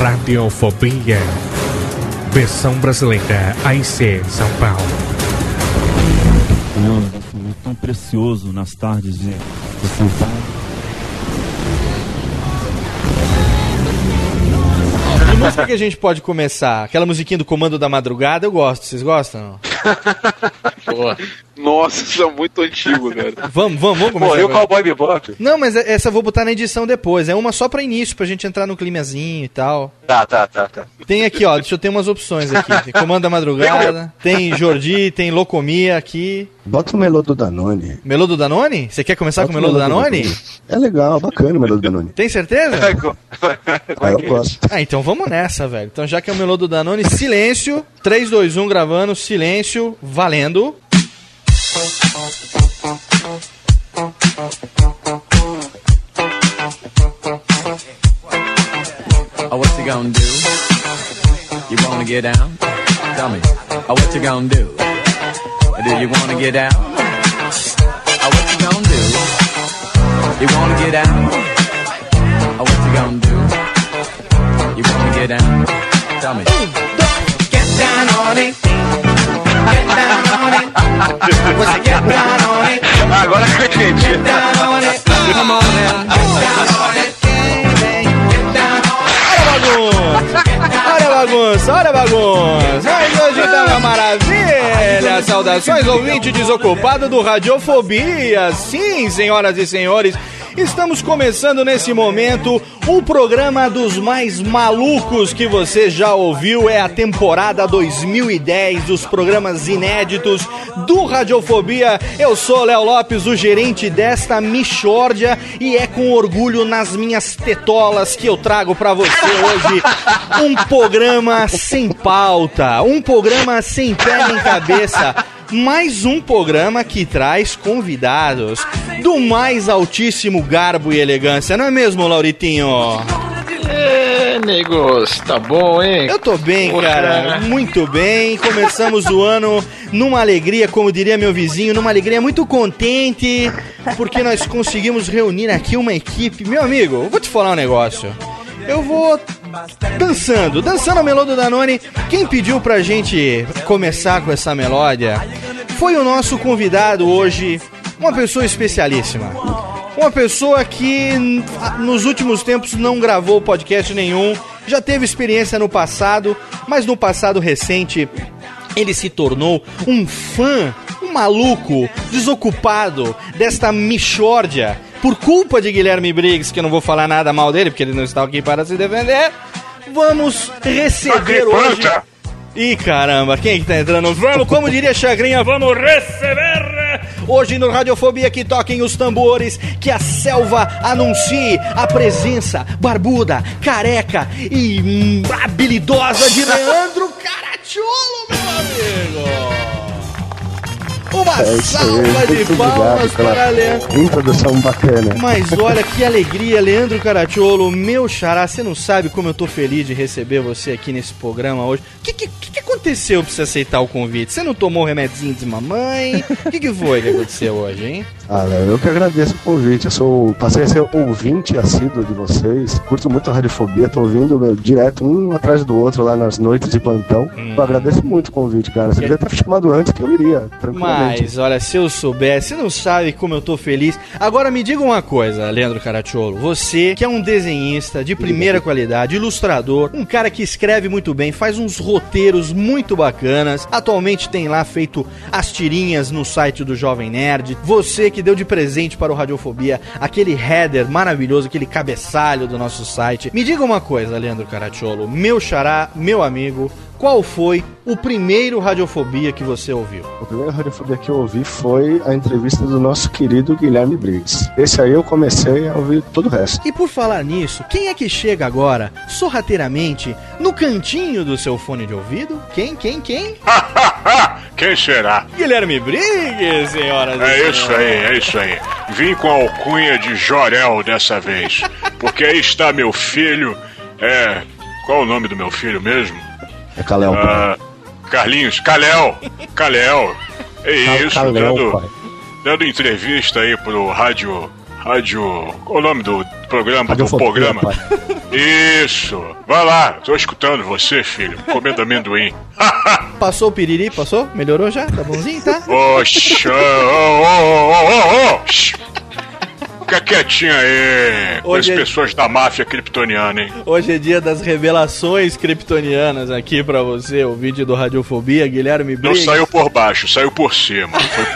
Radiofobia. Versão brasileira AIC São Paulo. Senhor, tão precioso nas tardes de de São Paulo. Que música que a gente pode começar? Aquela musiquinha do Comando da Madrugada, eu gosto. Vocês gostam? Nossa, isso é muito antigo, cara. Vamos, vamos, vamos começar. Morreu o. Cowboy Bebop. Não, mas essa eu vou botar na edição depois. É uma só pra início, pra gente entrar no climazinho e tal. Tá, tá, tá, tá. Tem aqui, ó, deixa eu ter umas opções aqui. Tem Comando da Madrugada, tem Jordi, tem Locomia aqui. Bota o melô do Danone. Melô do Danone? Você quer começar Bota com o Melô do Danone? É legal, bacana o melô do Danone. Tem certeza? Ah, eu gosto. Ah, então vamos nessa, velho. Então já que é o Melô do Danone, silêncio. 3, 2, 1 gravando, silêncio, valendo. Oh, what you gonna do? You wanna get down? Tell me. Oh, what you gonna do? Do you wanna get down? Oh, what you gonna do? You wanna get down? Oh, what you gonna do? You wanna get down? Tell me. Get down on it. Get down on it. What's it get down on it? Ah, Agora é a gente. Get down on it. Come on now. Get down on it. It. Olha a bagunça, olha a bagunça. Mas hoje tá uma maravilha. Saudações, ouvinte desocupado do Radiofobia. Sim, senhoras e senhores. Estamos começando nesse momento o programa dos mais malucos que você já ouviu. É a temporada 2010 dos programas inéditos do Radiofobia. Eu sou Léo Lopes, o gerente desta Michórdia, e é com orgulho nas minhas tetolas que eu trago pra você hoje um programa sem pauta, um programa sem pé nem cabeça. Mais um programa que traz convidados do mais altíssimo garbo e elegância, não é mesmo, Lauritinho? É, negos, tá bom, hein? Eu tô bem, cara, muito bem. Começamos o ano numa alegria, como diria meu vizinho, numa alegria muito contente, porque nós conseguimos reunir aqui uma equipe. Meu amigo, eu vou te falar um negócio. Eu vou dançando, dançando a melô Danone. Quem pediu pra gente começar com essa melódia foi o nosso convidado hoje, uma pessoa especialíssima. Uma pessoa que nos últimos tempos não gravou podcast nenhum, já teve experiência no passado, mas no passado recente ele se tornou um fã, um maluco, desocupado desta Michórdia. Por culpa de Guilherme Briggs, que eu não vou falar nada mal dele, porque ele não está aqui para se defender, vamos receber hoje. Ih, caramba, quem que tá entrando? Vamos, como diria Chagrinha, vamos receber hoje no Radiofobia que toquem os tambores, que a selva anuncie a presença barbuda, careca e hum, habilidosa de Leandro Caracciolo, meu amigo. Uma É salva de palmas para Leandro. Introdução bacana. Mas olha que alegria, Leandro Caracciolo, meu xará, você não sabe como eu tô feliz de receber você aqui nesse programa hoje. O que, que, que aconteceu pra você aceitar o convite? Você não tomou o remedinho de mamãe? O que, que foi que aconteceu hoje, hein? Ah, eu que agradeço o convite. Eu sou, passei a ser ouvinte assíduo de vocês. Curto muito a radiofobia, tô ouvindo meu, direto um atrás do outro lá nas noites de plantão. Hum. Eu agradeço muito o convite, cara. Você devia ter chamado antes que eu iria, tranquilamente. Mas, olha, se eu soubesse, você não sabe como eu tô feliz. Agora me diga uma coisa, Leandro Caracciolo. Você, que é um desenhista de primeira qualidade, ilustrador, um cara que escreve muito bem, faz uns roteiros muito bacanas. Atualmente tem lá feito as tirinhas no site do Jovem Nerd. Você que deu de presente para o Radiofobia aquele header maravilhoso, aquele cabeçalho do nosso site. Me diga uma coisa, Leandro Caracciolo, meu xará, meu amigo, qual foi o primeiro Radiofobia que você ouviu? O primeiro radiofobia que eu ouvi foi a entrevista do nosso querido Guilherme Briggs. Esse aí eu comecei a ouvir todo o resto. E por falar nisso, quem é que chega agora, sorrateiramente, no cantinho do seu fone de ouvido? Quem, quem, quem? Quem será? Guilherme Briggs, senhoras e É senhores. isso aí, é isso aí. Vim com a alcunha de Jorel dessa vez. Porque aí está meu filho. É. Qual o nome do meu filho mesmo? É Caléu. Ah, Carlinhos, Calel! Calel! É isso, dando, pai. dando entrevista aí pro rádio. Rádio. Qual o nome do programa? Do programa? pai. Isso! Vai lá, tô escutando você, filho. Comendo amendoim. Passou o piriri, passou? Melhorou já? Tá bonzinho, tá? Oxa! Ô, ô, ô, ô, ô! Fica quietinho aí com as é- pessoas da máfia kryptoniana, hein? Hoje é dia das revelações kryptonianas aqui pra você, o vídeo do Radiofobia, Guilherme Não Briggs. saiu por baixo, saiu por cima. Foi,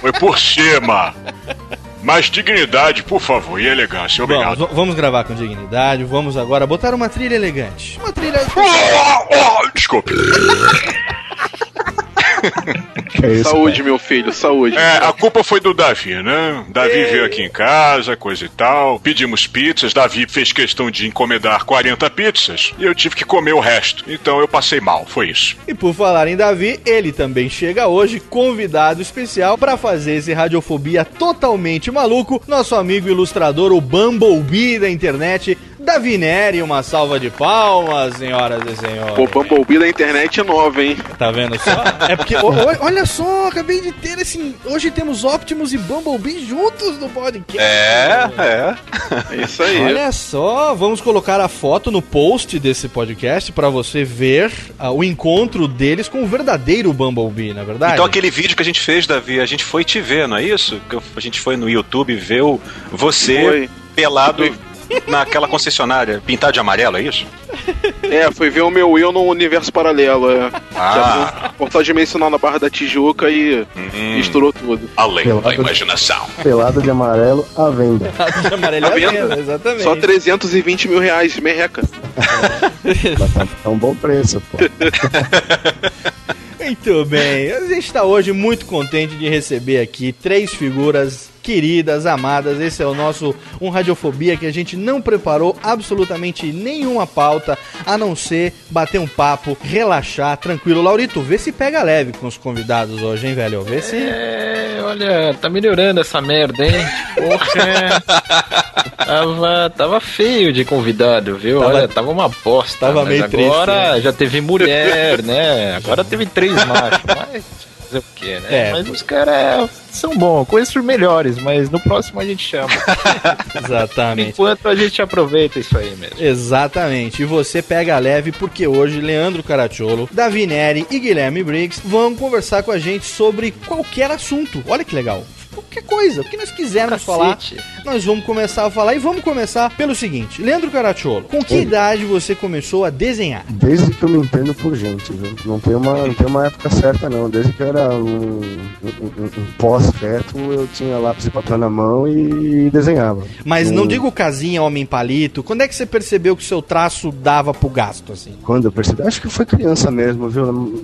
foi por cima. Mais dignidade, por favor, e elegância. Obrigado. Vamos, vamos gravar com dignidade, vamos agora botar uma trilha elegante. Uma trilha... Oh, desculpe. Que é isso, saúde, meu filho, saúde. É, a culpa foi do Davi, né? Davi veio aqui em casa, coisa e tal. Pedimos pizzas. Davi fez questão de encomendar 40 pizzas e eu tive que comer o resto. Então eu passei mal, foi isso. E por falar em Davi, ele também chega hoje, convidado especial, pra fazer esse Radiofobia totalmente maluco, nosso amigo ilustrador, o Bumblebee da internet, Davi Neri. Uma salva de palmas, senhoras e senhores. Pô, Bumblebee da internet é nova, hein? Tá vendo só? É porque, o- o- olha só, acabei de ter esse. Hoje temos Optimus e Bumblebee juntos no podcast. É, é. É isso aí. Olha só, vamos colocar a foto no post desse podcast pra você ver ah, o encontro deles com o verdadeiro Bumblebee, na verdade. Então aquele vídeo que a gente fez, Davi, a gente foi te ver, não é isso? A gente foi no YouTube ver o, você Foi. pelado naquela concessionária, pintado de amarelo, é isso? É, foi ver o meu eu no universo paralelo. É. Ah. Portal dimensional na Barra da Tijuca e Hum, misturou tudo. além Pelado. da imaginação. Pelado de amarelo à venda. de amarelo Tá é vendo? venda, exatamente. Só 320 mil reais, merreca. É um bom preço, pô. Muito bem, a gente está hoje muito contente de receber aqui três figuras queridas, amadas. Esse é o nosso Um Radiofobia que a gente não preparou absolutamente nenhuma pauta, a não ser bater um papo, relaxar, tranquilo. Laurito, vê se pega leve com os convidados hoje, hein, velho? Vê se. É, olha, tá melhorando essa merda, hein? Porra. tava, tava feio de convidado, viu? Tava- olha, tava uma bosta. Tava meio triste, agora né? já teve mulher, né? Agora teve três machos, mas fazer o quê, né? É. Mas os caras são bons, conheço melhores, mas no próximo a gente chama. Exatamente. Enquanto a gente aproveita isso aí mesmo. Exatamente. E você pega leve porque hoje Leandro Caracciolo, Davi Neri e Guilherme Briggs vão conversar com a gente sobre qualquer assunto. Olha que legal. Qualquer coisa, o que nós quisermos falar, Cacete. nós vamos começar a falar. E vamos começar pelo seguinte: Leandro Caracciolo, com que Oi. idade você começou a desenhar? Desde que eu me entendo por gente, viu? Não tem uma, não tem uma época certa, não. Desde que eu era um, um, um- um pós-feto, eu tinha lápis e papel na mão e desenhava. Mas não Hum. digo casinha, homem palito. Quando é que você percebeu que o seu traço dava pro gasto, assim? Quando eu percebi, acho que foi criança mesmo, viu?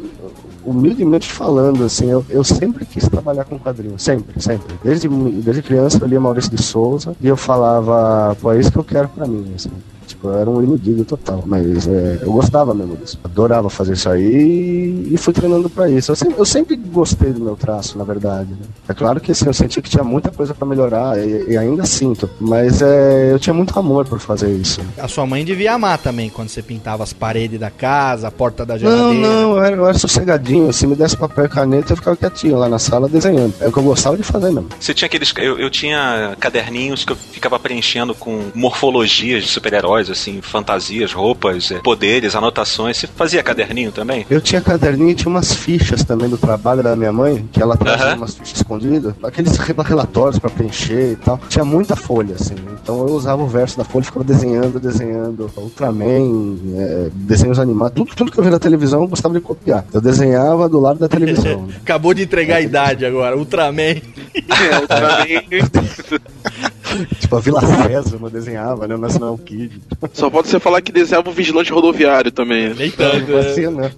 Humildemente falando, assim, eu, eu sempre quis trabalhar com quadrinhos, sempre, sempre. Desde, desde criança eu lia Maurício de Souza e eu falava, pô, é isso que eu quero pra mim, assim. Tipo, eu era um iludido total. Mas é, eu gostava mesmo disso. Adorava fazer isso aí e fui treinando pra isso. Eu sempre, eu sempre gostei do meu traço, na verdade. Né? É claro que assim, eu senti que tinha muita coisa pra melhorar e, e ainda sinto. Mas é, eu tinha muito amor por fazer isso. A sua mãe devia amar também quando você pintava as paredes da casa, a porta da Não, geladeira. não, eu era, eu era sossegadinho. Se me desse papel e caneta, eu ficava quietinho lá na sala desenhando. É o que eu gostava de fazer mesmo. Você tinha aqueles. Eu, eu tinha caderninhos que eu ficava preenchendo com morfologias de super-heróis, assim, fantasias, roupas, eh, poderes, anotações. Você fazia caderninho também? Eu tinha caderninho e tinha umas fichas também do trabalho da minha mãe, que ela trazia Aham. umas fichas escondidas, aqueles re- relatórios pra preencher e tal. Tinha muita folha, assim. Então eu usava o verso da folha e ficava desenhando, desenhando. Ultraman, é, desenhos animados, tudo, tudo que eu via na televisão eu gostava de copiar. Eu desenhava do lado da televisão. né? Acabou de entregar a idade agora, Ultraman. É, Ultraman. tipo, a Vila César eu desenhava, né? O National Kid. Só pode você falar que desenhava o vigilante rodoviário também. Nem tanto, assim, né?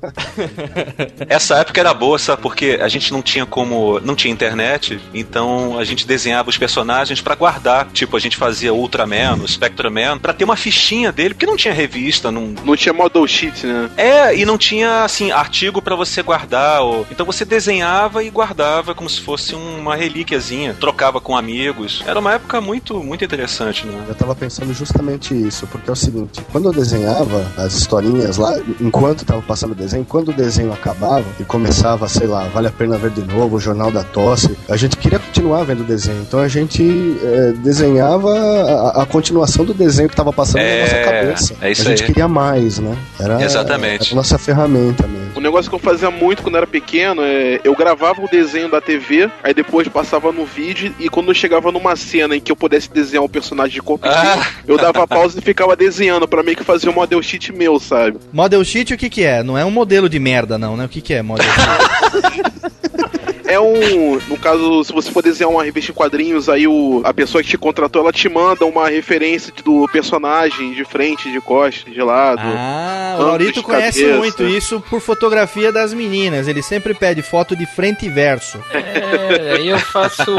Essa época era boa, sabe? Porque a gente não tinha como. Não tinha internet, então a gente desenhava os personagens pra guardar. Tipo, a gente fazia Ultraman, Spectreman, pra ter uma fichinha dele, porque não tinha revista, não. Não tinha model sheet, né? É, e não tinha, assim, artigo pra você guardar. Ou... Então você desenhava e guardava como se fosse uma relíquiazinha. Trocava com amigos. Era uma época muito, muito interessante, né? Eu tava pensando justamente isso, porque é o seguinte, quando eu desenhava as historinhas lá, enquanto tava passando o desenho, quando o desenho acabava e começava, sei lá, vale a pena ver de novo, o Jornal da Tosse, a gente queria continuar vendo o desenho, então a gente eh, desenhava a, a continuação do desenho que tava passando É, na nossa cabeça. é isso a gente aí. queria mais, né? Era, Exatamente. Era a nossa ferramenta mesmo. O negócio que eu fazia muito quando era pequeno é eu gravava o desenho da TV, aí depois passava no vídeo e quando eu chegava numa cena em que eu pudesse desenhar um personagem de corpo inteiro, eu dava pausa e ficava desenhando pra meio que fazer um model sheet meu, sabe? Model Sheet o que que é? Não é um modelo de merda não, né? O que que é Model Sheet? É um. No caso, se você for desenhar uma revista em quadrinhos, aí o, a pessoa que te contratou, ela te manda uma referência do personagem de frente, de costas, de lado. Ah, o Laurito conhece cabeça. muito isso por fotografia das meninas. Ele sempre pede foto de frente e verso. É, aí eu faço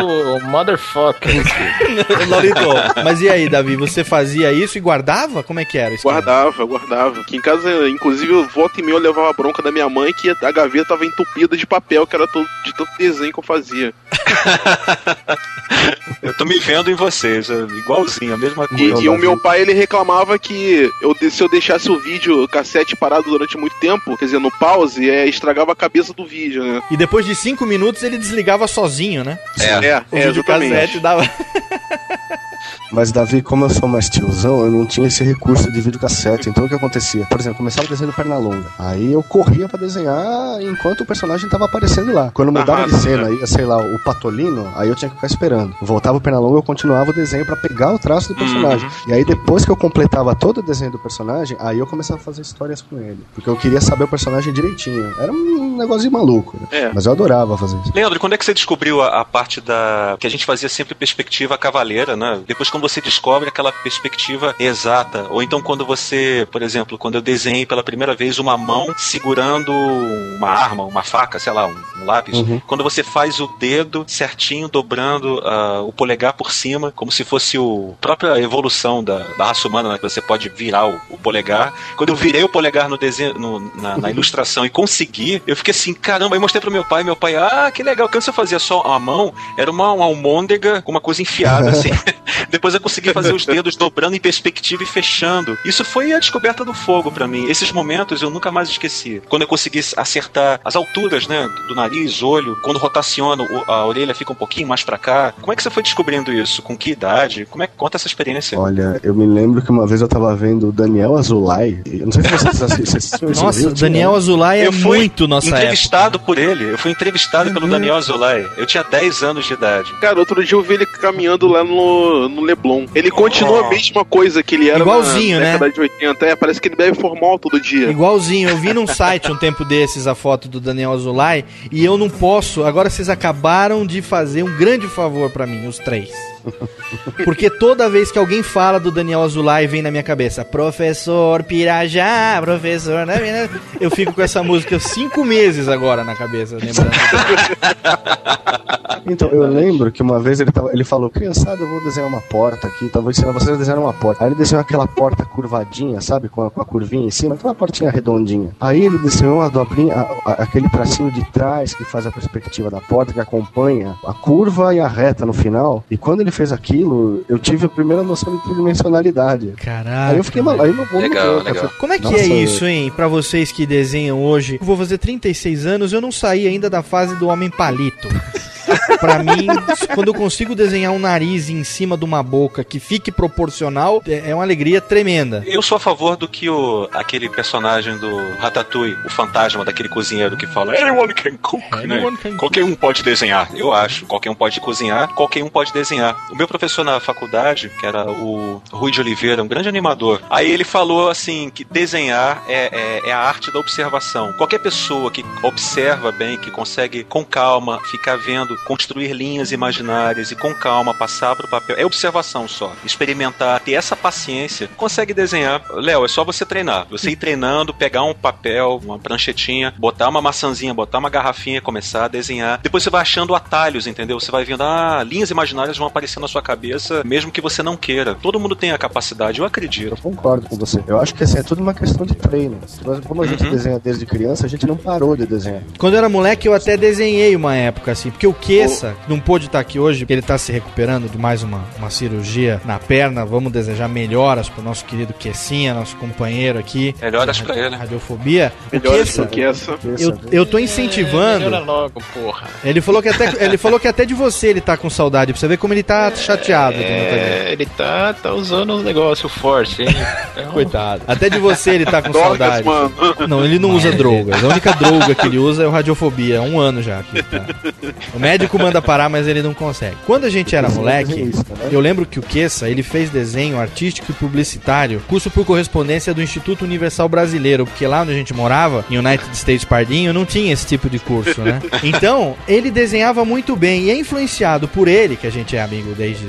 motherfucker. Laurito, mas e aí, Davi? Você fazia isso e guardava? Como é que era isso? Guardava, guardava. Aqui em casa, inclusive, eu volta e meia eu levava bronca da minha mãe que a gaveta tava entupida de papel, que era todo, de tanto desenho que eu fazia. Eu tô me vendo em vocês, é igualzinho, a mesma E, coisa. e o meu pai, ele reclamava que eu, se eu deixasse o vídeo, o cassete parado durante muito tempo, quer dizer, no pause, é, estragava a cabeça do vídeo, né? E depois de cinco minutos ele desligava sozinho, né? É, é, o é, videocassete exatamente. dava. Mas, Davi, como eu sou mais tiozão, eu não tinha esse recurso de videocassete. Então, o que acontecia? Por exemplo, começava o desenho do Pernalonga. Aí eu corria pra desenhar enquanto o personagem tava aparecendo lá. Quando mudava de cena, é. ia, sei lá, o Patolino, aí eu tinha que ficar esperando. Voltava o Pernalonga, eu continuava o desenho pra pegar o traço do personagem. E aí, depois que eu completava todo o desenho do personagem, aí eu começava a fazer histórias com ele. Porque eu queria saber o personagem direitinho. Era um negócio de maluco, né? É. Mas eu adorava fazer isso. Leandro, quando é que você descobriu a, a parte da. que a gente fazia sempre perspectiva cavaleira, né? Depois, quando você descobre aquela perspectiva exata. Ou então, quando você, por exemplo, quando eu desenhei pela primeira vez uma mão segurando uma arma, uma faca, sei lá, um, lápis. Uhum. Quando você faz o dedo certinho, dobrando ah, o polegar por cima, como se fosse o a própria evolução da, da raça humana, né? Que você pode virar o, o polegar. Quando eu virei o polegar no desenho, no- na, na ilustração e consegui, eu fiquei assim, caramba, aí mostrei pro meu pai, meu pai, ah, que legal, quando você fazia só a mão, era uma, uma almôndega com uma coisa enfiada, assim. Depois eu consegui fazer os dedos dobrando em perspectiva e fechando. Isso foi a descoberta do fogo pra mim. Esses momentos eu nunca mais esqueci. Quando eu consegui acertar as alturas, né, do nariz, olho, quando rotaciona, o- a orelha fica um pouquinho mais pra cá. Como é que você foi descobrindo isso? Com que idade? Como é que conta essa experiência? Olha, eu me lembro que uma vez eu tava vendo o Daniel Azulay. Eu não sei se vocês assi- vocês assistiram esse Nossa, o Daniel? Azulay é Eu fui muito nossa época. entrevistado por ele. Eu fui entrevistado pelo Daniel Azulay. Eu tinha 10 anos de idade. Cara, outro dia eu vi ele caminhando lá no, no Leblon. Ele continua Oh. a mesma coisa que ele era Igualzinho, na né? década de 80. É, parece que ele bebe formal todo dia. Igualzinho, eu vi num site um tempo desses a foto do Daniel Azulay e eu não posso. Agora vocês acabaram de fazer um grande favor pra mim, os três. Porque toda vez que alguém fala do Daniel Azulay, vem na minha cabeça, professor Pirajá, professor... né? Eu fico com essa música cinco meses agora na cabeça, lembrando. Então, eu lembro que uma vez ele, tava, ele falou, criançada, eu vou desenhar uma porta aqui, então ensinar vocês a desenhar uma porta. Aí ele desenhou aquela porta curvadinha, sabe, com a, com a curvinha em cima, aquela portinha redondinha. Aí ele desenhou uma dobrinha, a- a- aquele tracinho de trás que faz a perspectiva da porta, que acompanha a curva e a reta no final. E quando ele fez aquilo, eu tive a primeira noção de tridimensionalidade. Caraca. Aí eu fiquei maluco, aí meu mundo Legal, legal. Como é que Nossa, é isso, hein? Pra vocês que desenham hoje. Eu vou fazer 36 anos, eu não saí ainda da fase do homem palito. Pra mim, quando eu consigo desenhar um nariz em cima de uma boca que fique proporcional, é é uma alegria tremenda. Eu sou a favor do que o aquele personagem do Ratatouille, o fantasma daquele cozinheiro que fala Anyone can cook, né? Anyone can Qualquer um pode desenhar, eu acho. Qualquer um pode cozinhar, qualquer um pode desenhar. O meu professor na faculdade, que era o Rui de Oliveira, um grande animador, aí ele falou assim que desenhar é, é, é a arte da observação. Qualquer pessoa que observa bem, que consegue com calma ficar vendo, construir linhas imaginárias e com calma passar para o papel, é observação só. Experimentar, ter essa paciência, consegue desenhar. Léo, é só você treinar. Você ir treinando, pegar um papel, uma pranchetinha, botar uma maçãzinha, botar uma garrafinha, começar a desenhar. Depois você vai achando atalhos, entendeu? Você vai vendo, ah, linhas imaginárias vão aparecer na sua cabeça, mesmo que você não queira. Todo mundo tem a capacidade, eu acredito. Eu concordo com você. Eu acho que assim, é tudo uma questão de treino. Como a gente Uhum. desenha desde criança, a gente não parou de desenhar. Quando eu era moleque, eu até desenhei uma época, assim, porque o Kessa não pôde estar aqui hoje, porque ele tá se recuperando de mais uma, uma cirurgia na perna. Vamos desejar melhoras pro nosso querido Kessinha, nosso companheiro aqui. Melhoras pra ele. Radiofobia. Melhoras Kessa, do que essa. eu, eu tô incentivando. Melhora logo, porra. Ele falou que até ele falou que até de você ele tá com saudade, pra você ver como ele tá chateado. É, ele tá, tá usando uns negócios fortes, hein? Coitado. Até de você ele tá com Drogas, saudade. mano. Não, ele não usa drogas. A única droga que ele usa é o radiofobia. É um ano já. que tá. O médico manda parar, mas ele não consegue. Quando a gente era moleque, né? eu lembro que o Kessa, ele fez desenho artístico e publicitário, curso por correspondência do Instituto Universal Brasileiro, porque lá onde a gente morava, em United States Pardinho, não tinha esse tipo de curso, né? Então, ele desenhava muito bem e é influenciado por ele, que a gente é amigo desde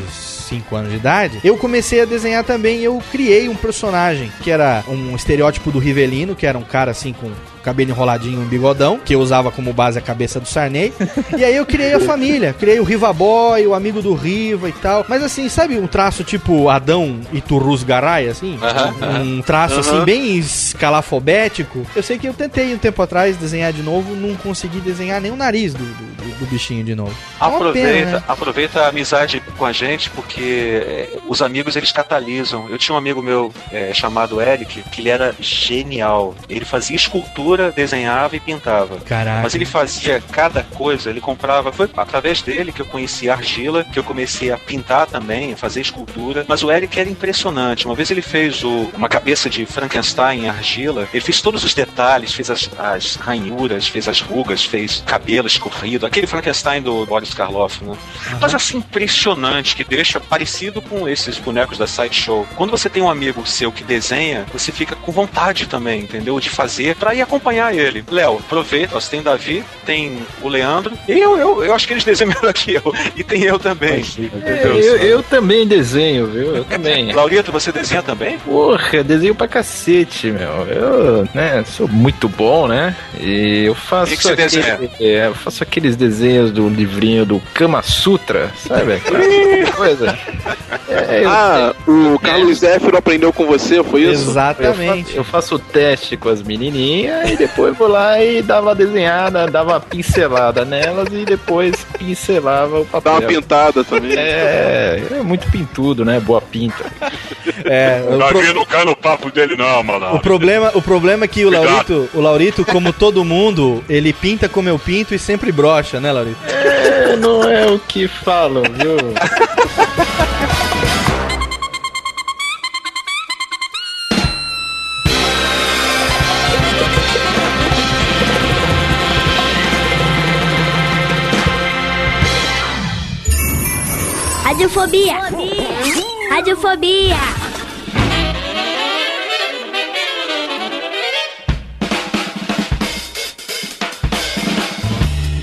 5 anos de idade, eu comecei a desenhar também. Eu criei um personagem que era um estereótipo do Rivelino, que era um cara assim com cabelo enroladinho um bigodão, que eu usava como base a cabeça do Sarney. E aí eu criei a família, criei o Riva Boy, o amigo do Riva e tal. Mas assim, sabe um traço tipo Adão e Turrus Garay, assim? Aham, Um traço assim Aham. bem escalafobético. Eu sei que eu tentei um tempo atrás desenhar de novo, não consegui desenhar nem o nariz do, do, do- bichinho de novo. É Aproveita, pena, né? aproveita a amizade com a gente, porque é, os amigos eles catalisam. Eu tinha um amigo meu é, chamado Eric, que ele era genial. Ele fazia escultura, desenhava e pintava. Caraca. Mas ele fazia cada coisa, ele comprava. Foi através dele que eu conheci a argila, que eu comecei a pintar também, a fazer escultura. Mas o Eric era impressionante. Uma vez ele fez o- uma cabeça de Frankenstein em argila, ele fez todos os detalhes, fez as, as ranhuras, fez as rugas, fez cabelo escorrido, aquele Frankenstein do Boris Karloff, né? Mas assim, impressionante, que deixa parecido com esses bonecos da Sideshow. Quando você tem um amigo seu que desenha, você fica com vontade também, entendeu? De fazer pra ir acompanhar ele. Léo, aproveita, você tem o Davi, tem o Leandro, e eu, eu, eu acho que eles desenham melhor que eu. E tem eu também. É, eu, eu também desenho, viu? Eu também. Laurito, você desenha também? Porra, eu desenho pra cacete, meu. Eu, né, sou muito bom, né? E eu faço O que que você desenha? é, eu faço aqueles desenhos do livrinho do Kama Sutra, sabe? Coisa. É, eu, Ah, o Carlos Zéfiro aprendeu com você, foi isso? Exatamente. eu faço o teste com as menininhas e depois vou lá e dava desenhada, dava pincelada nelas e depois pincelava o Dá papel. uma pintada também. É, é muito pintudo, né? Boa pinta. É, O o, pro- Davi não cai no papo dele, não, mano. o problema, o problema é que o. Laurito, o Laurito, como todo mundo, ele pinta como eu pinto e sempre brocha, né, Laurito? É, não é o que falam, viu? Radiofobia. Radiofobia.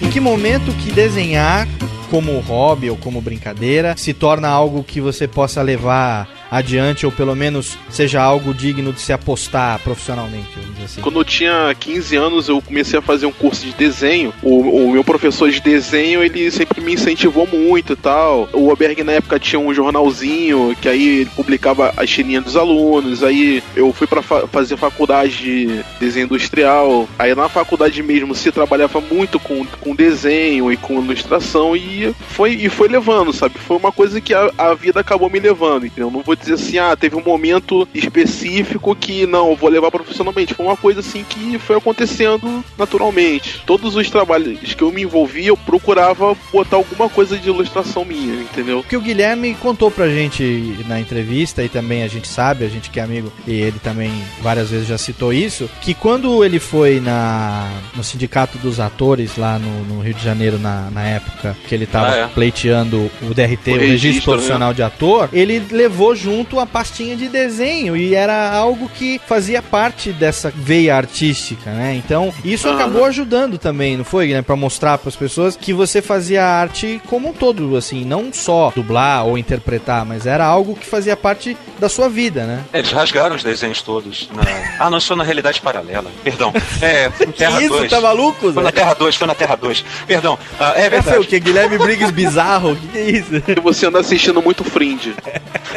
Em que momento que desenhar como hobby ou como brincadeira, se torna algo que você possa levar adiante ou pelo menos seja algo digno de se apostar profissionalmente, assim. Quando eu tinha 15 anos, eu comecei a fazer um curso de desenho. O, o meu professor de desenho, ele sempre me incentivou muito e tal. O Oberg na época tinha um jornalzinho que aí ele publicava as tirinhas dos alunos. Aí eu fui para fa fazer faculdade de desenho industrial. Aí na faculdade mesmo se trabalhava muito com, com desenho e com ilustração e foi, e foi levando, sabe? Foi uma coisa que a, a vida acabou me levando, entendeu? Não vou dizer assim, ah, teve um momento específico que não, vou levar profissionalmente. Foi uma coisa assim que foi acontecendo naturalmente. Todos os trabalhos que eu me envolvia, eu procurava botar alguma coisa de ilustração minha, entendeu? O que o Guilherme contou pra gente na entrevista, e também a gente sabe, a gente que é amigo, e ele também várias vezes já citou isso, que quando ele foi na, no Sindicato dos Atores, lá no, no Rio de Janeiro, na, na época que ele tava Ah, é. pleiteando o DRT, o, O Registro registro, Profissional né? de Ator, ele levou junto a pastinha de desenho, e era algo que fazia parte dessa veia artística, né? Então, isso acabou ajudando também, não foi, Guilherme? Pra mostrar pras pessoas que você fazia arte como um todo, assim, não só dublar ou interpretar, mas era algo que fazia parte da sua vida, né? É, Eles rasgaram os desenhos todos. na- Ah, não, isso foi na realidade paralela. Perdão. É, Terra isso? 2. Tá maluco, Foi na? Terra 2, foi na Terra 2. Perdão. Ah, é Essa é verdade. o que? Guilherme Briggs bizarro? O que, que é isso? E você anda assistindo muito Fringe.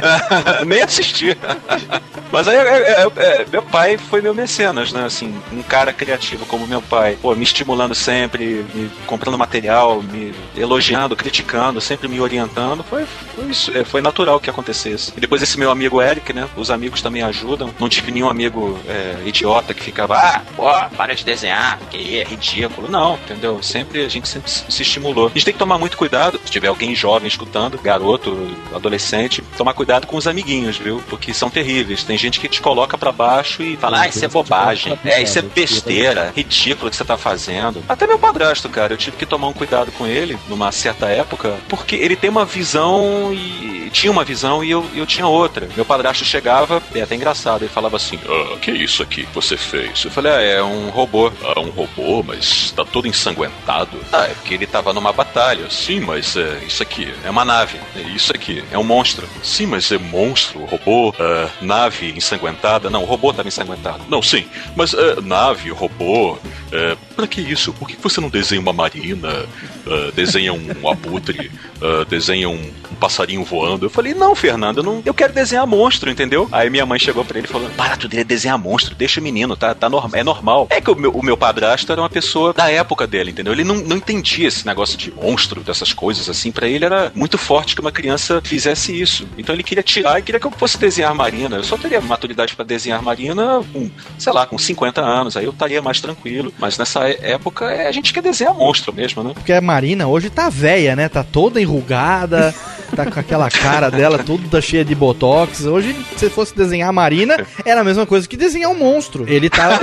Nem assisti. Mas aí, é, é, é, meu pai foi meu mecenas, né? Assim, um cara criativo como meu pai. Pô, me estimulando sempre, me comprando material, me elogiando, criticando, sempre me orientando. Foi, foi isso. é, foi natural que acontecesse. E depois esse meu amigo Eric, né? Os amigos também ajudam. Não tive nenhum amigo é, idiota que ficava, ah, pô, para de desenhar, que é ridículo. Não, entendeu? Sempre, a gente sempre se estimulou. A gente tem que tomar muito cuidado, se tiver alguém jovem escutando, garoto, adolescente, tomar cuidado com os amiguinhos, viu? Porque são terríveis. Tem gente que te coloca pra baixo e fala, ah, isso é bobagem, é, isso é besteira, ridículo que você tá fazendo. Até meu padrasto, cara, eu tive que tomar um cuidado com ele numa certa época, porque ele tem uma visão e tinha uma visão e eu, eu tinha outra. Meu padrasto chegava, é até engraçado, ele falava assim, Ah, que isso aqui que você fez? eu falei, ah, é um robô. Ah, um robô, mas tá todo ensanguentado. Ah, é porque ele tava numa batalha. Sim, mas é, isso aqui É uma nave. é isso aqui. É um monstro. Sim, mas é monstro, robô, ah, Nave ensanguentada. Não, o robô tava ensanguentado. Não, sim, mas é, nave, robô. É, pra que isso? Por que você não desenha uma marina? ah, desenha um abutre? desenha um, um passarinho voando? Eu falei, não, Fernando, eu, não, eu quero desenhar monstro, entendeu? Aí minha mãe chegou pra ele falou: Para tu de desenhar monstro, deixa o menino, tá, tá norm é normal. É que o meu, o meu padrasto era uma pessoa da época dele, entendeu? Ele não, não entendia esse negócio de monstro, dessas coisas assim. Pra ele era muito forte que uma criança fizesse isso. Então ele queria tirar e queria que eu fosse desenhar marina. Eu só teria maturidade pra desenhar marina com, sei lá, com 50 anos. Aí eu estaria mais tranquilo. Mas nessa é- época é, a gente quer desenhar monstro mesmo, né? Porque a Marina hoje tá velha, né? Tá toda enrugada, tá com aquela cara dela toda cheia de botox. Hoje, se fosse desenhar a Marina, era a mesma coisa que desenhar um monstro. Ele tá.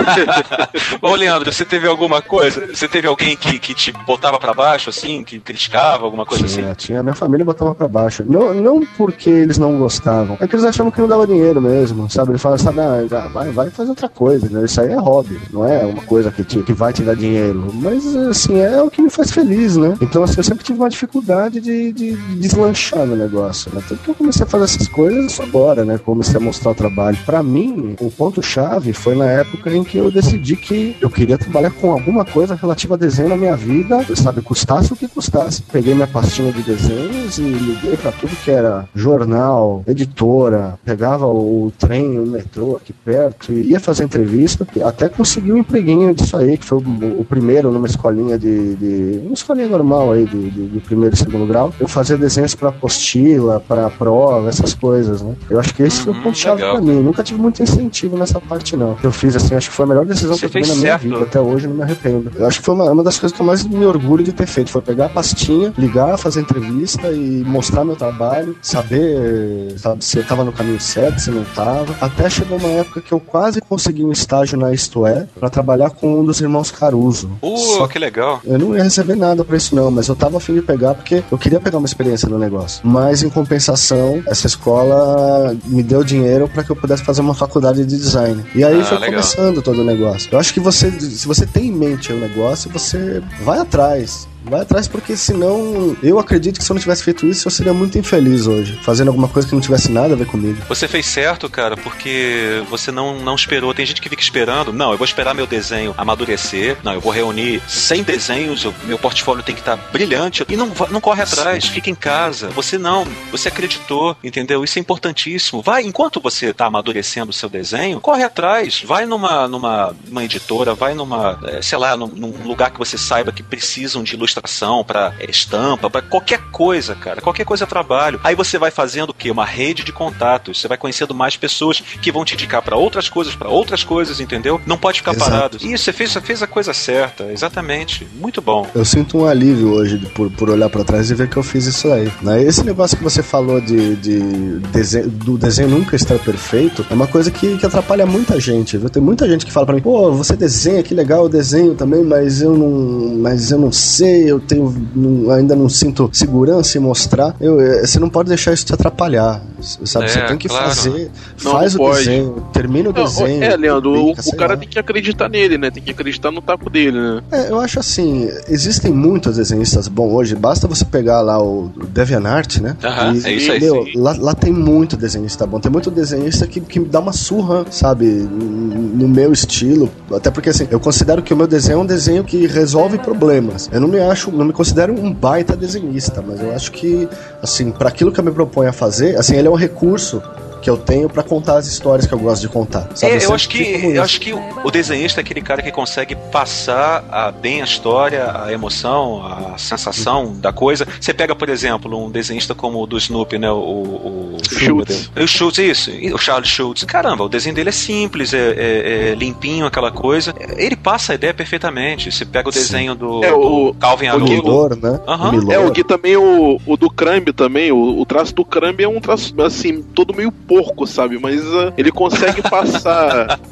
Ô, Leandro, você teve alguma coisa? Você teve alguém que, que te botava pra baixo, assim, que criticava, alguma coisa assim? Tinha, tinha. Minha família botava pra baixo. Não, não porque eles não gostavam, é que eles achavam que não dava dinheiro mesmo, sabe? Eles falavam, sabe, ah, já, vai, vai fazer outra coisa, né? Isso aí é hobby, não é uma coisa que, te- que vai te dar dinheiro. Mas, assim, é o que me faz feliz, né? Então, assim, eu sempre tive uma dificuldade de, de deslanchar no negócio, né? Tanto que eu comecei a fazer essas coisas agora, né? Comecei a mostrar o trabalho. Pra mim, o ponto-chave foi na época em que eu decidi que eu queria trabalhar com alguma coisa relativa a desenho na minha vida, sabe? Custasse o que custasse. Peguei minha pastinha de desenhos e liguei pra tudo que era jornal, editora, pegava o trem, o metrô aqui perto e ia fazer entrevista. E Até consegui um empreguinho disso aí, que foi o, o primeiro numa escolinha de, de. uma escolinha normal aí, de, de, de primeiro e segundo grau. Eu fazia desenhos pra apostila, pra prova, essas coisas, né? Eu acho que esse foi o Uhum, ponto-chave pra mim. Nunca tive muito incentivo nessa parte, não. Eu fiz assim, acho que foi a melhor decisão Você que eu tomei na minha certo. vida. Até hoje não me arrependo. Eu acho que foi uma, uma das coisas que eu mais me orgulho de ter feito. Foi pegar a pastinha, ligar, fazer entrevista e mostrar meu trabalho, saber sabe, se eu tava no caminho certo, se não tava. Até chegou uma época que eu quase consegui um estágio na Isto É pra trabalhar com um dos irmãos Caruso. Uh, Só que legal. eu não ia receber nada pra isso não, mas eu tava afim de pegar porque eu queria pegar uma experiência no negócio. Mas em compensação, essa escola me deu dinheiro pra que eu pudesse fazer uma faculdade de design. E aí Ah, foi legal. começando todo o negócio. Eu acho que você, se você tem em mente o negócio, você vai atrás. Vai atrás porque senão. Eu acredito que se eu não tivesse feito isso, eu seria muito infeliz hoje. Fazendo alguma coisa que não tivesse nada a ver comigo. Você fez certo, cara, porque você não, não esperou. Tem gente que fica esperando. Não, eu vou esperar meu desenho amadurecer. Não, eu vou reunir 100 desenhos. eu- meu portfólio tem que estar brilhante. E não, não corre atrás, fica em casa. Você não. Você acreditou, entendeu? Isso é importantíssimo. Vai, enquanto você tá amadurecendo o seu desenho, corre atrás. Vai numa, numa, numa editora, vai numa, eh, sei lá, num, num lugar que você saiba que precisam de ilustração para estampa, para qualquer coisa, cara. Qualquer coisa é trabalho. Aí você vai fazendo o quê? Uma rede de contatos. Você vai conhecendo mais pessoas que vão te indicar para outras coisas, para outras coisas, entendeu? Não pode ficar Exato. parado. Isso, você fez, fez a coisa certa, exatamente. Muito bom. Eu sinto um alívio hoje por, por olhar pra trás e ver que eu fiz isso aí. Né? Esse negócio que você falou de, de desenho, do desenho nunca estar perfeito é uma coisa que, que atrapalha muita gente. Viu? Tem muita gente que fala pra mim: pô, você desenha, que legal, eu desenho também, mas eu não, mas eu não sei, eu tenho, não- ainda não sinto segurança em mostrar. Eu, eh, você não pode deixar isso te atrapalhar. Sabe? É, você tem que claro. fazer, Não, faz não o pode. desenho, termina o Não, desenho. é, Leandro, o, publica, o cara lá. tem que acreditar nele, né? Tem que acreditar no taco dele, né? É, eu acho assim, existem muitos desenhistas bons hoje, basta você pegar lá o DeviantArt, né? Aham, é isso aí, meu, lá, lá tem muito desenhista bom, tem muito desenhista que, que me dá uma surra, sabe, no meu estilo, até porque assim, eu considero que o meu desenho é um desenho que resolve problemas. Eu não me acho, não me considero um baita desenhista, mas eu acho que, assim, para aquilo que eu me proponho a fazer, assim, ele é um recurso que eu tenho pra contar as histórias que eu gosto de contar. Sabe? É, eu sempre acho que eu acho que o, desenhista é aquele cara que consegue passar a- bem a história, a emoção, a sensação da coisa. Você pega, por exemplo, um desenhista como o do Snoopy, né? O, o, o Schultz. O Schultz, isso. O Charles Schultz. Caramba, o desenho dele é simples, é, é- é limpinho, aquela coisa. Ele passa a ideia perfeitamente. Você pega o desenho do, É, o- do Calvin o Haroldo. Milor, né? Aham. O Milor. É, o Gui também, o, o do Crambe também, o, o traço do Crambe é um traço, assim, todo meio porco, sabe? Mas ah, ele consegue passar.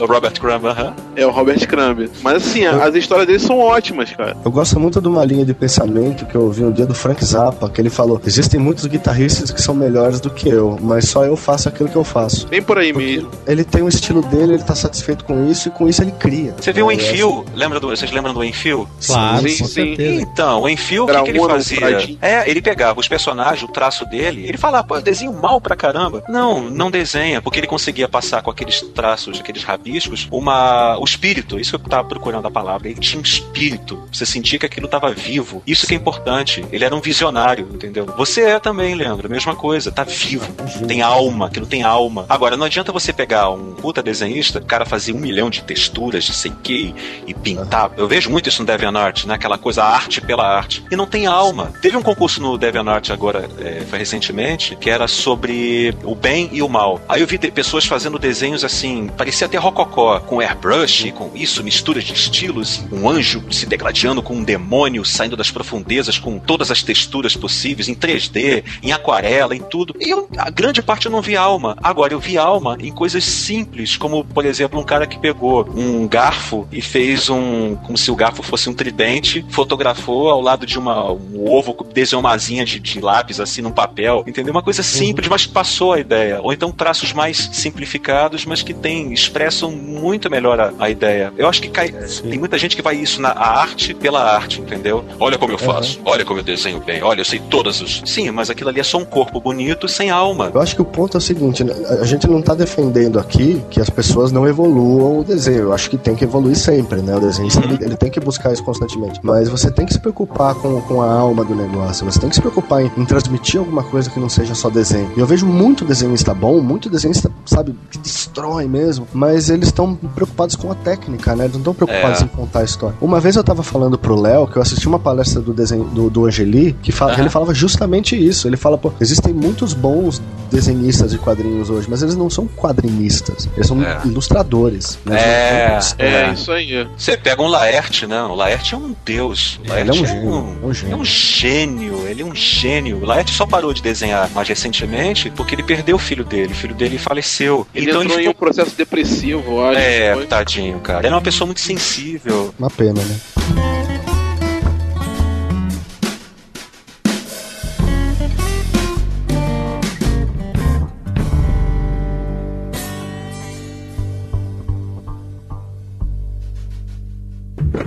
O Robert Crumb, aham. É, o Robert Crambe. Mas assim, a- as histórias dele são ótimas, cara. Eu gosto muito de uma linha de pensamento que eu ouvi um dia do Frank Zappa, que ele falou: existem muitos guitarristas que são melhores do que eu, mas só eu faço aquilo que eu faço. Bem por aí mesmo. Ele tem um estilo dele, ele tá satisfeito com isso e com isso ele cria. Você viu o É, Enfio? Lembra do, vocês lembram do Enfio? Claro, Sim, com sim. certeza. Então, o Enfio, o que, que ele fazia? É, ele pegava os personagens, o traço dele, ele falava, pô, eu desenho mal pra caramba. Não, não desenha, porque ele conseguia passar com aqueles traços, aqueles rabiscos, uma, o espírito, isso que eu tava procurando a palavra, ele tinha um espírito, você sentia que aquilo tava vivo. Isso que é importante, ele era um visionário, entendeu? Você é também, Leandro, mesma coisa, tá vivo, tem alma, aquilo tem alma. Agora, não adianta você pegar um puta desenhista, o cara fazia um milhão de texturas, de sei que, e pintar. Eu vejo muito isso no DeviantArt, né? Aquela coisa arte pela arte. E não tem alma. Teve um concurso no DeviantArt agora, é, foi recentemente, que era sobre o bem e o mal. Aí eu vi de- pessoas fazendo desenhos assim, parecia até rococó, com airbrush, com isso, mistura de estilos, um anjo se degladiando com um demônio saindo das profundezas com todas as texturas possíveis, em 3D, em aquarela, em tudo. E eu, a grande parte eu não vi alma. Agora eu vi alma em coisas simples, como por exemplo um cara que pegou um garfo e fez um, como se o garfo fosse um tridente, fotografou ao lado de uma, um ovo, desenhou uma asinha de, de lápis assim num papel, entendeu? Uma coisa simples, mas que a ideia. Ou então traços mais simplificados, mas que tem, expressam muito melhor a, a ideia. Eu acho que cai, tem muita gente que vai isso na arte pela arte, entendeu? Olha como eu faço, olha como eu desenho bem, olha, eu sei todas os. Sim, mas aquilo ali é só um corpo bonito sem alma. Eu acho que o ponto é o seguinte, né? a gente não tá defendendo aqui que as pessoas não evoluam o desenho. Eu acho que tem que evoluir sempre, né? O desenhista ele, ele tem que buscar isso constantemente. Mas você tem que se preocupar com, com a alma do negócio. Você tem que se preocupar em, em transmitir alguma coisa que não seja só desenho. E eu vejo muito desenhista bom, muito desenhista, sabe, que destrói mesmo. Mas eles estão preocupados com a técnica, né? Eles não estão preocupados É. em contar a história. Uma vez eu tava falando pro Léo que eu assisti uma palestra do desenho do, do Angeli que fa- Aham. ele falava justamente isso. Ele fala, pô, existem muitos bons desenhistas de quadrinhos hoje, mas eles não são quadrinistas, eles são É. ilustradores. Né? É, não- É, isso aí. Você pega um Laerte, né? O Laerte é um deus. O Ele é um Laerte gênio, é um gênio. é um gênio, ele é um gênio. O Laerte só parou de desenhar mais recentemente porque ele perdeu o filho dele. O filho dele faleceu. Ele então entrou ele em um ficou... processo depressivo, eu acho. É, Foi. tadinho, cara. Ele é uma pessoa muito sensível. Uma pena, né?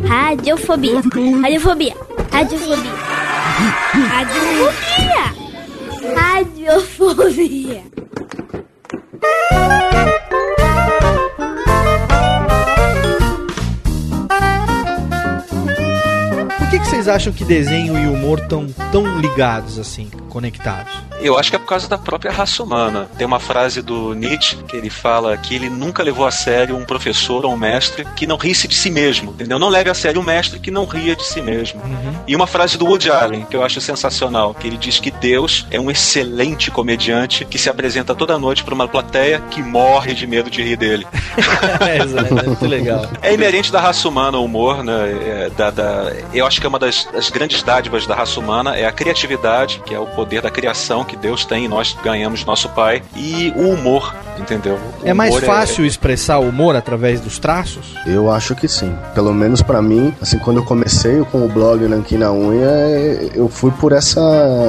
Radiofobia. Radiofobia. Radiofobia. Radiofobia. Radiofobia. Vocês acham que desenho e humor estão tão ligados assim, conectados? Eu acho que é por causa da própria raça humana. Tem uma frase do Nietzsche que ele fala que ele nunca levou a sério um professor ou um mestre que não risse de si mesmo, entendeu? Não leve a sério um mestre que não ria de si mesmo. E uma frase do Woody Allen que eu acho sensacional, que ele diz que Deus é um excelente comediante que se apresenta toda noite para uma plateia que morre de medo de rir dele. é, exato, é muito legal. É inerente da raça humana o humor, né? É, da, da- eu acho que é uma das, das grandes dádivas da raça humana é a criatividade, que é o poder da criação que Deus tem e nós ganhamos de nosso Pai, e o humor, entendeu? O É mais humor fácil expressar o humor através dos traços? Eu acho que sim. Pelo menos pra mim, assim, quando eu comecei com o blog Nanquim na Unha, eu fui por essa.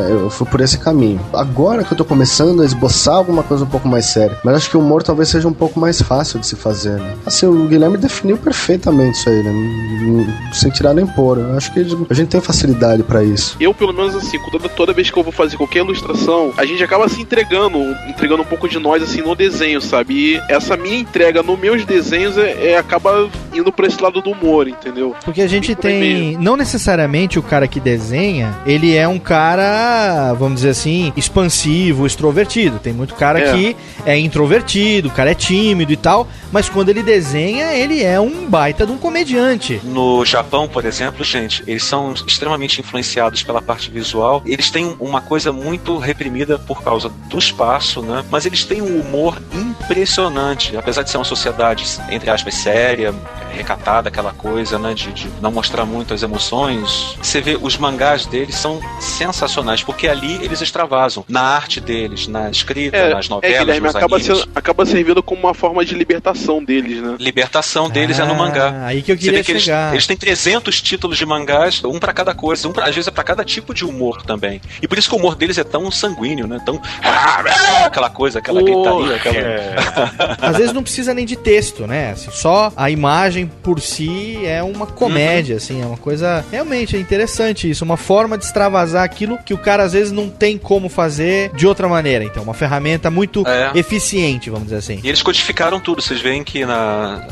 Eu fui por esse caminho. Agora que eu tô começando a esboçar alguma coisa um pouco mais séria. Mas acho que o humor talvez seja um pouco mais fácil de se fazer, né? Assim, o Guilherme definiu perfeitamente isso aí, né? Sem tirar nem pôr. Eu acho que a gente tem facilidade pra isso. Eu, pelo menos, assim, toda, toda vez que eu vou fazer qualquer ilustração, a gente acaba se entregando, entregando um pouco de nós, assim, no desenho, sabe? E essa minha entrega nos meus desenhos é, é- acaba indo pra esse lado do humor, entendeu? Porque a gente tem. Não necessariamente o cara que desenha, ele é um cara, vamos dizer assim, expansivo, extrovertido. Tem muito cara É. que é introvertido, o cara é tímido e tal, mas quando ele desenha, ele é um baita de um comediante. No Japão, por exemplo, gente, eles são extremamente influenciados pela parte visual. Eles têm uma coisa muito reprimida por causa do espaço, né? Mas eles têm um humor impressionante. Apesar de ser uma sociedade, entre aspas, séria, recatada, aquela coisa, né? De, de não mostrar muito as emoções. Você vê, os mangás deles são sensacionais, porque ali eles extravasam. Na arte deles, na escrita, É, nas é novelas, Guilherme, nos acaba, animes. sendo- acaba servindo como uma forma de libertação deles, né? Libertação deles é no mangá. Ah, aí que eu Você queria vê que eles, chegar. eles têm 300 títulos de mangás, um pra cada coisa, um pra, às vezes é pra cada tipo de humor também. E por isso que o humor deles é tão sanguíneo, né? Tão aquela coisa, aquela gritaria, aquela Às vezes não precisa nem de texto, né? Assim, só a imagem por si é uma comédia, assim, é uma coisa realmente é interessante isso, uma forma de extravasar aquilo que o cara às vezes não tem como fazer de outra maneira. Então, uma ferramenta muito É. eficiente, vamos dizer assim. E eles codificaram tudo. Vocês veem que na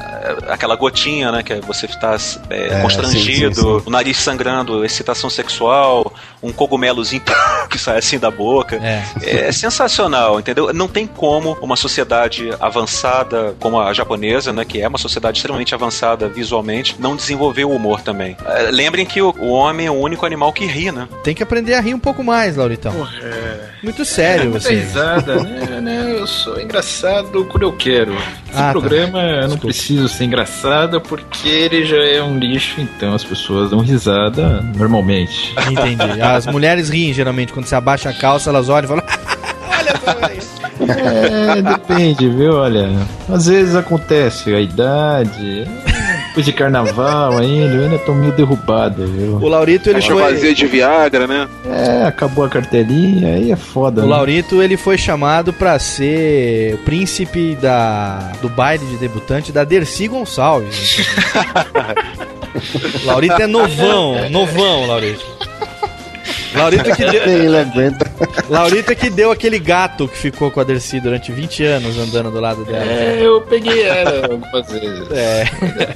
aquela gotinha, né, que é você está é, É, constrangido, sim, sim, sim. o nariz sangrando, excitação sexual, um cogumelozinho que sai assim da boca. É. É sensacional, entendeu? Não tem como uma sociedade avançada como a japonesa, né, que é uma sociedade extremamente avançada visualmente, não desenvolver o humor também. É, lembrem que o, homem é o único animal que ri, né? Tem que aprender a rir um pouco mais, Lauritão. Muito sério Muita você. risada, né? Eu sou engraçado quando eu quero. Esse Ah, tá. programa eu não preciso ser engraçado porque ele já é um lixo, então as pessoas dão risada normalmente. Entendi. As mulheres riem geralmente quando você abaixa a calça, elas olham e falam. É, depende, viu? Olha, às vezes acontece a idade. Depois de carnaval ainda, eu ainda tô meio derrubado, viu? O Laurito, ele Caixa foi- vazia de Viagra, né? É, acabou a cartelinha, aí é foda. O né? Laurito ele foi chamado pra ser o príncipe da do baile de debutante da Dercy Gonçalves. Laurito é novão, novão, Laurito. Laurito que deu, ele aguenta. Laurito é que deu aquele gato que ficou com a Dercy durante 20 anos andando do lado dela. É, eu peguei ela algumas vezes. É.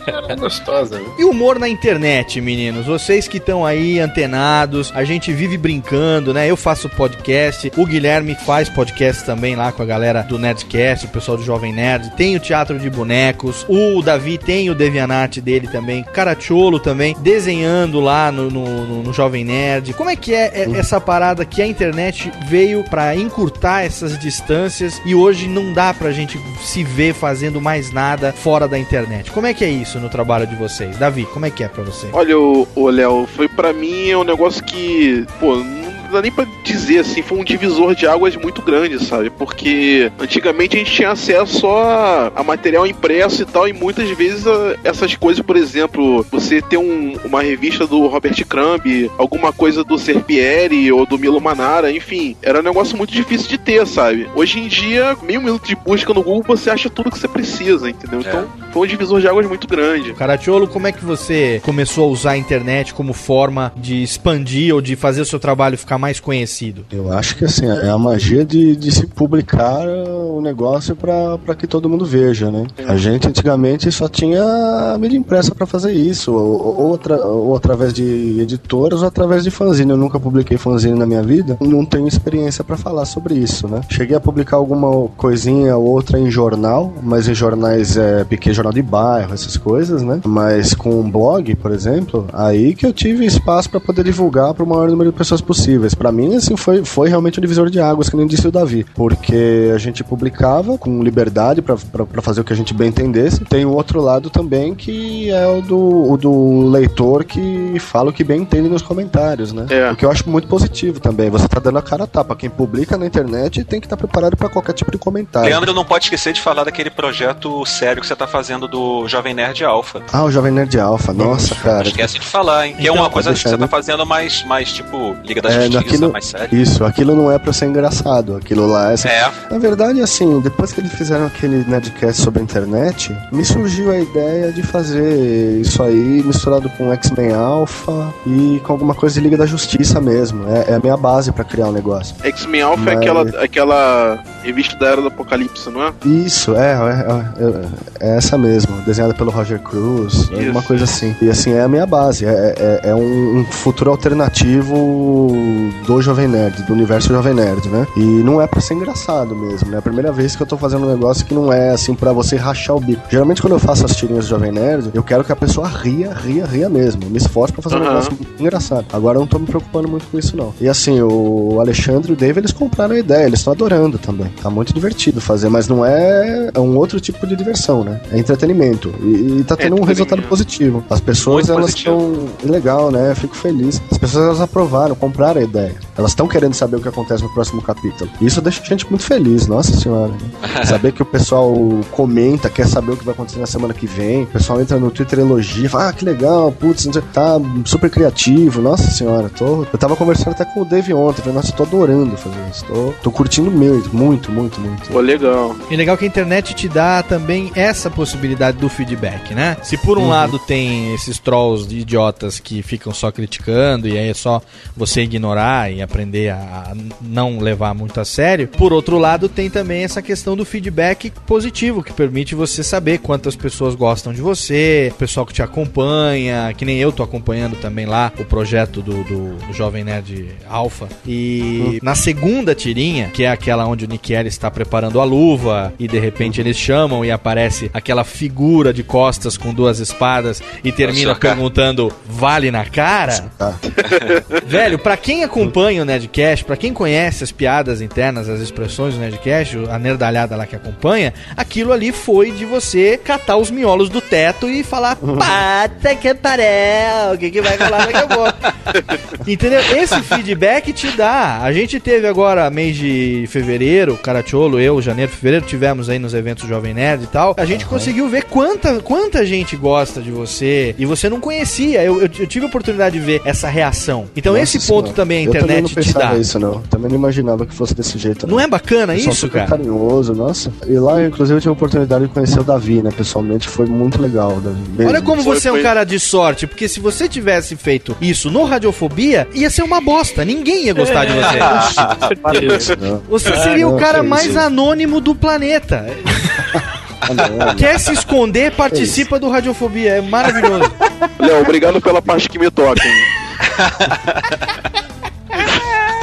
Ela é gostosa. viu? E humor na internet, meninos? Vocês que estão aí antenados, a gente vive brincando, né? Eu faço podcast, o Guilherme faz podcast também lá com a galera do Nerdcast, o pessoal do Jovem Nerd. Tem o Teatro de Bonecos, o Davi tem o Devianarte dele também, Caracholo também, desenhando lá no, no- no- no Jovem Nerd. Como é que é é essa parada que a internet veio pra encurtar essas distâncias e hoje não dá pra gente se ver fazendo mais nada fora da internet? Como é que é isso no trabalho de vocês? Davi, como é que é pra você? Olha, o, Léo, foi pra mim é um negócio que, pô, não, dá nem pra dizer assim, foi um divisor de águas muito grande, sabe? Porque antigamente a gente tinha acesso só a, a material impresso e tal, e muitas vezes a, essas coisas, por exemplo, você ter um, uma revista do Robert Crumb, alguma coisa do Serpieri ou do Milo Manara, enfim, era um negócio muito difícil de ter, sabe? Hoje em dia, meio minuto de busca no Google, você acha tudo que você precisa, entendeu? Então, foi um divisor de águas muito grande. Caratiolo, como é que você começou a usar a internet como forma de expandir ou de fazer o seu trabalho ficar mais conhecido? Eu acho que assim, é a magia de, de se publicar o negócio para que todo mundo veja, né? A gente antigamente só tinha a mídia impressa para fazer isso, ou, ou, outra, ou através de editoras ou através de fanzine. Eu nunca publiquei fanzine na minha vida, não tenho experiência para falar sobre isso, né? Cheguei a publicar alguma coisinha ou outra em jornal, mas em jornais é, pequeno jornal de bairro, essas coisas, né? Mas com um blog, por exemplo, aí que eu tive espaço para poder divulgar para o maior número de pessoas possíveis. Para mim, assim, foi, foi realmente um divisor de águas, que nem disse o Davi, porque a gente publicava com liberdade para fazer o que a gente bem entendesse. Tem o outro lado também que é o do, o do leitor que fala o que bem entende nos comentários, né? É. O que eu acho muito positivo também. Você tá dando a cara a tapa. Quem publica na internet tem que estar preparado para qualquer tipo de comentário. Leandro não pode esquecer de falar daquele projeto sério que você tá fazendo do Jovem Nerd Alpha. Ah, o Jovem Nerd Alpha, nossa, cara. Não esquece de falar, hein? Que Então, é uma coisa que você tá fazendo mais, mais tipo, Liga da É, Justiça, naquilo- mais sério. Isso, aquilo não é pra ser engraçado. Aquilo lá é. É. Na verdade, assim, depois que eles fizeram aquele Nerdcast sobre a internet, me surgiu a ideia de fazer isso aí misturado com X-Men Alpha e com alguma coisa de Liga da Justiça mesmo. É, é a minha base pra criar um negócio. X-Men Alpha é Mas- aquela, aquela revista da Era do Apocalipse, não é? Isso, é, é, é, é essa mesmo, desenhada pelo Roger Cruz, alguma coisa assim. E assim, é a minha base, é, é, é um futuro alternativo do Jovem Nerd, do universo Jovem Nerd, né? E não é pra ser engraçado mesmo, né? É a primeira vez que eu tô fazendo um negócio que não é assim pra você rachar o bico. Geralmente quando eu faço as tirinhas do Jovem Nerd, eu quero que a pessoa ria, ria, ria mesmo. Eu me esforço pra fazer um Aham. negócio engraçado. Agora eu não tô me preocupando muito com isso, não. E assim, o Alexandre e o Dave, eles compraram a ideia, eles estão adorando também. Tá muito divertido fazer, mas não é, é um outro tipo de diversão, né? É entretenimento. E, e tá tendo um resultado positivo. As pessoas, Muito elas estão. Legal, né? Eu fico feliz. As pessoas, elas aprovaram, compraram a ideia. Elas estão querendo saber o que acontece no próximo capítulo. E isso deixa a gente muito feliz, nossa senhora. né? saber que o pessoal comenta, quer saber o que vai acontecer na semana que vem. O pessoal entra no Twitter e elogia, fala, ah, que legal, putz, tá super criativo. Nossa senhora, tô. Eu tava conversando até com o Dave ontem, falei, nossa, eu tô adorando fazer isso. Tô, tô curtindo muito, muito, muito, muito. Pô, legal. E legal que a internet te dá também essa possibilidade do feedback, né? Se por um Uhum. lado tem esses trolls de idiotas que ficam só criticando e aí é só você ignorar e aprender a não levar muito a sério, por outro lado tem também essa questão do feedback positivo que permite você saber quantas pessoas gostam de você, o pessoal que te acompanha, que nem eu tô acompanhando também lá o projeto do, do, do Jovem Nerd Alpha. E na segunda tirinha, que é aquela onde o Ellis está preparando a luva e de repente eles chamam e aparece aquela figura de costas com duas espadas e termina perguntando: vale na cara? Velho, pra quem acompanha o Nerdcast, pra quem conhece as piadas internas, as expressões do Nerdcast, a nerdalhada lá que acompanha, aquilo ali foi de você catar os miolos do teto e falar, pata que pariu, o que, que vai rolar daqui a pouco? Entendeu? Esse feedback te dá. A gente teve agora, mês de fevereiro, Caracciolo, eu, janeiro, fevereiro, tivemos aí nos eventos Jovem Nerd e tal. A gente conseguiu ver quanta, quanta gente gosta de você e você não conhecia. Eu, eu, eu tive a oportunidade de ver essa reação. Então, Nossa esse ponto também internet não te pensava dá. isso, não. Também não imaginava que fosse desse jeito. Não é bacana Pessoal isso, super cara? carinhoso, nossa. E lá, inclusive, eu tive a oportunidade de conhecer o Davi, né? Pessoalmente, foi muito legal, Davi. Mesmo. Olha como você é um cara de sorte, porque se você tivesse feito isso no Radiofobia, ia ser uma bosta. Ninguém ia gostar de você. Não. Você seria Ah, o não, cara mais anônimo do planeta. Ah, não. Quer se esconder, participa do Radiofobia. É maravilhoso. Léo, obrigado pela parte que me toca.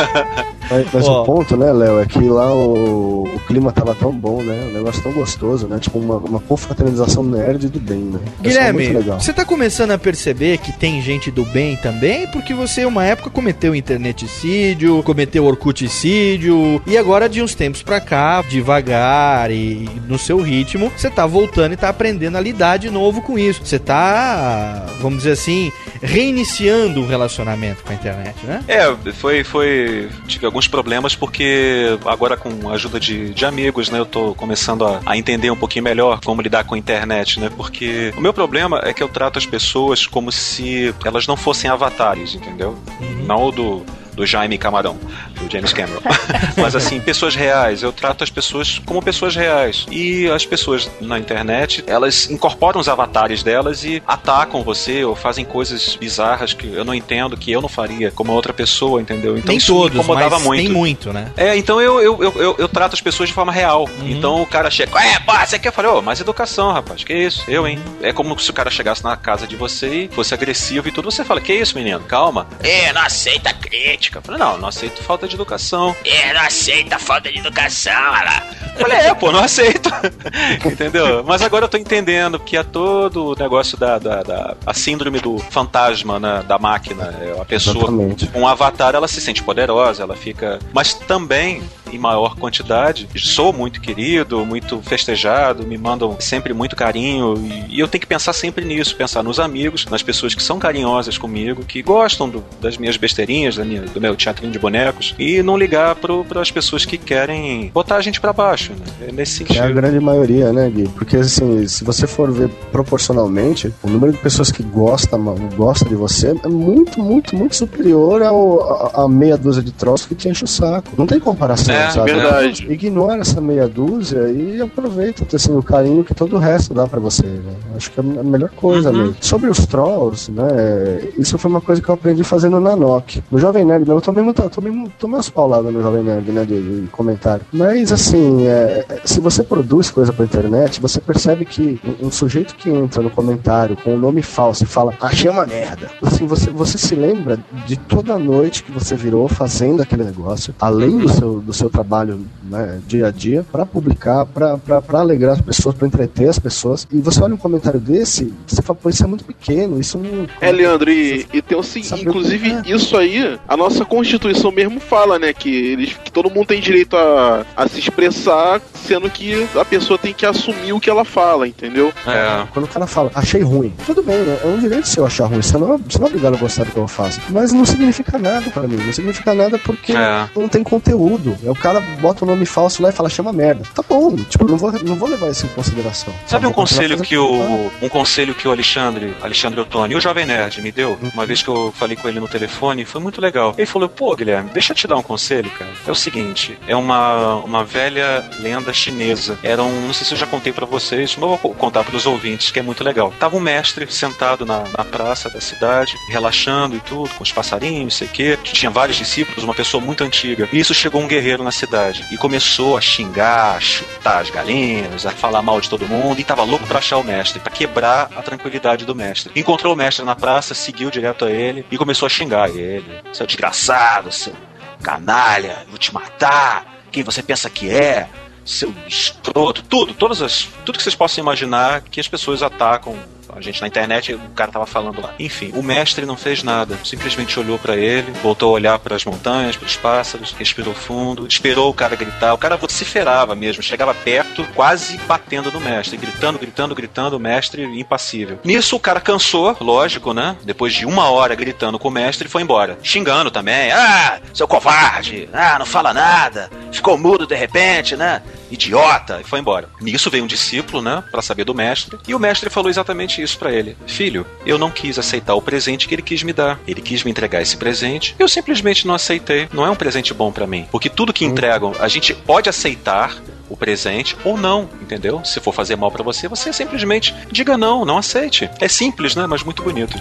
hein? Mas, mas o ponto, né, Léo, é que lá o, o clima tava tão bom, né? Um negócio tão gostoso, né? Tipo, uma, uma confraternização nerd do bem, né? Pessoal Guilherme, você tá começando a perceber que tem gente do bem também, porque você, uma época, cometeu interneticídio, cometeu orcuticídio, e agora, de uns tempos pra cá, devagar e no seu ritmo, você tá voltando e tá aprendendo a lidar de novo com isso. Você tá, vamos dizer assim, reiniciando um relacionamento com a internet, né? É, foi, foi. Tive alguns problemas porque agora com a ajuda de, de amigos, né, eu tô começando a, a entender um pouquinho melhor como lidar com a internet, né? Porque o meu problema é que eu trato as pessoas como se elas não fossem avatares, entendeu? Não o do do Jaime Camarão, do James Cameron. Mas assim, pessoas reais, eu trato as pessoas como pessoas reais. E as pessoas na internet, elas incorporam os avatares delas e atacam você ou fazem coisas bizarras que eu não entendo, que eu não faria como outra pessoa, entendeu? Então Nem isso todos, me incomodava mas muito. tem muito, né? É, então eu, eu, eu, eu, eu trato as pessoas de forma real. Uhum. Então o cara chega, é, pá, você quer? Falei, ô, mais educação, rapaz, que isso? Eu, hein? É como se o cara chegasse na casa de você e fosse agressivo e tudo, você fala, que isso, menino? Calma. É, não aceita crítica. Eu falei, não, não aceito falta de educação. É, não aceita falta de educação, olha lá. Eu falei, é, pô, não aceito. Entendeu? Mas agora eu tô entendendo que é todo o negócio da, da, da- a síndrome do fantasma, né, da máquina. É, A pessoa Exatamente. com um avatar, ela se sente poderosa, ela fica. Mas também, em maior quantidade, sou muito querido, muito festejado, me mandam sempre muito carinho. E, e eu tenho que pensar sempre nisso, pensar nos amigos, nas pessoas que são carinhosas comigo, que gostam do- das minhas besteirinhas, da minha- do meu teatrinho de bonecos, e não ligar para as pessoas que querem botar a gente para baixo. Né? É nesse Que é a sentido. grande maioria, né, Gui? Porque, assim, se você for ver proporcionalmente, o número de pessoas que gosta, gosta de você é muito, muito, muito superior ao, a, a meia dúzia de troços que te enche o saco. Não tem comparação, É, sabe? verdade. Ignora essa meia dúzia e aproveita assim, o carinho que todo o resto dá pra você. Né? Acho que é a melhor coisa Uhum. mesmo. Sobre os trolls, né, isso foi uma coisa que eu aprendi fazendo na NOC. No Jovem Nerd, eu tomei, muita, tomei, tomei umas pauladas no Jovem Nerd, né, de, de comentário. Mas, assim, é, se você produz coisa pra internet, você percebe que um, um sujeito que entra no comentário com um nome falso e fala, achei uma merda. Assim, você, você se lembra de toda a noite que você virou fazendo aquele negócio, além do seu, do seu trabalho né, dia a dia, pra publicar, pra alegrar as pessoas, pra entreter as pessoas. E você olha um comentário desse, você fala, pô, isso é muito pequeno, isso não. É, Leandro, e, e tem o seguinte, inclusive, isso aí, a nossa Constituição mesmo fala, né, que, eles, que todo mundo tem direito a, a se expressar, sendo que a pessoa tem que assumir o que ela fala, entendeu? É. Quando o cara fala, achei ruim, tudo bem, né? É um direito seu achar ruim. Você não, você não é obrigado a gostar do que eu faço. Mas não significa nada pra mim. Não significa nada porque É. não tem conteúdo. É o cara bota o nome falso lá e fala, chama merda. Tá bom, tipo, não vou, não vou levar isso em consideração. Sabe um conselho que o um conselho que o Alexandre, Alexandre Ottoni, o Jovem Nerd me deu, uma vez que eu falei com ele no telefone, foi muito legal. Ele falou: "Pô, Guilherme, deixa eu te dar um conselho, cara. É o seguinte, é uma uma velha lenda chinesa. Era um, não sei se eu já contei pra vocês, mas eu vou contar pros ouvintes, que é muito legal. Tava um mestre sentado na, na praça da cidade, relaxando e tudo, com os passarinhos, sei o quê. Tinha vários discípulos, uma pessoa muito antiga. E isso chegou um guerreiro na cidade e começou a xingar, a chutar as galinhas, a falar mal de todo mundo e tava louco pra achar o mestre, pra quebrar a tranquilidade do mestre. Encontrou o mestre na praça, seguiu direto a ele e começou a xingar ele. Seu desgraçado, seu canalha, vou te matar. Quem você pensa que é? Seu escroto, tudo, todas as, tudo que vocês possam imaginar que as pessoas atacam a gente na internet, o cara tava falando lá. Enfim, o mestre não fez nada, simplesmente olhou pra ele, voltou a olhar para as montanhas, para os pássaros, respirou fundo, esperou o cara gritar. O cara vociferava mesmo, chegava perto, quase batendo no mestre, gritando, gritando, gritando, o mestre impassível. Nisso o cara cansou, lógico, né? Depois de uma hora gritando com o mestre, foi embora. Xingando também. Ah, seu covarde! Ah, não fala nada! Ficou mudo de repente, né? Idiota! E foi embora. Nisso veio um discípulo, né? Pra saber do mestre. E o mestre falou exatamente isso pra ele: Filho, eu não quis aceitar o presente que ele quis me dar. Ele quis me entregar esse presente. Eu simplesmente não aceitei. Não é um presente bom pra mim. Porque tudo que entregam, a gente pode aceitar o presente ou não, entendeu? Se for fazer mal pra você, você simplesmente diga não, não aceite. É simples, né? Mas muito bonito.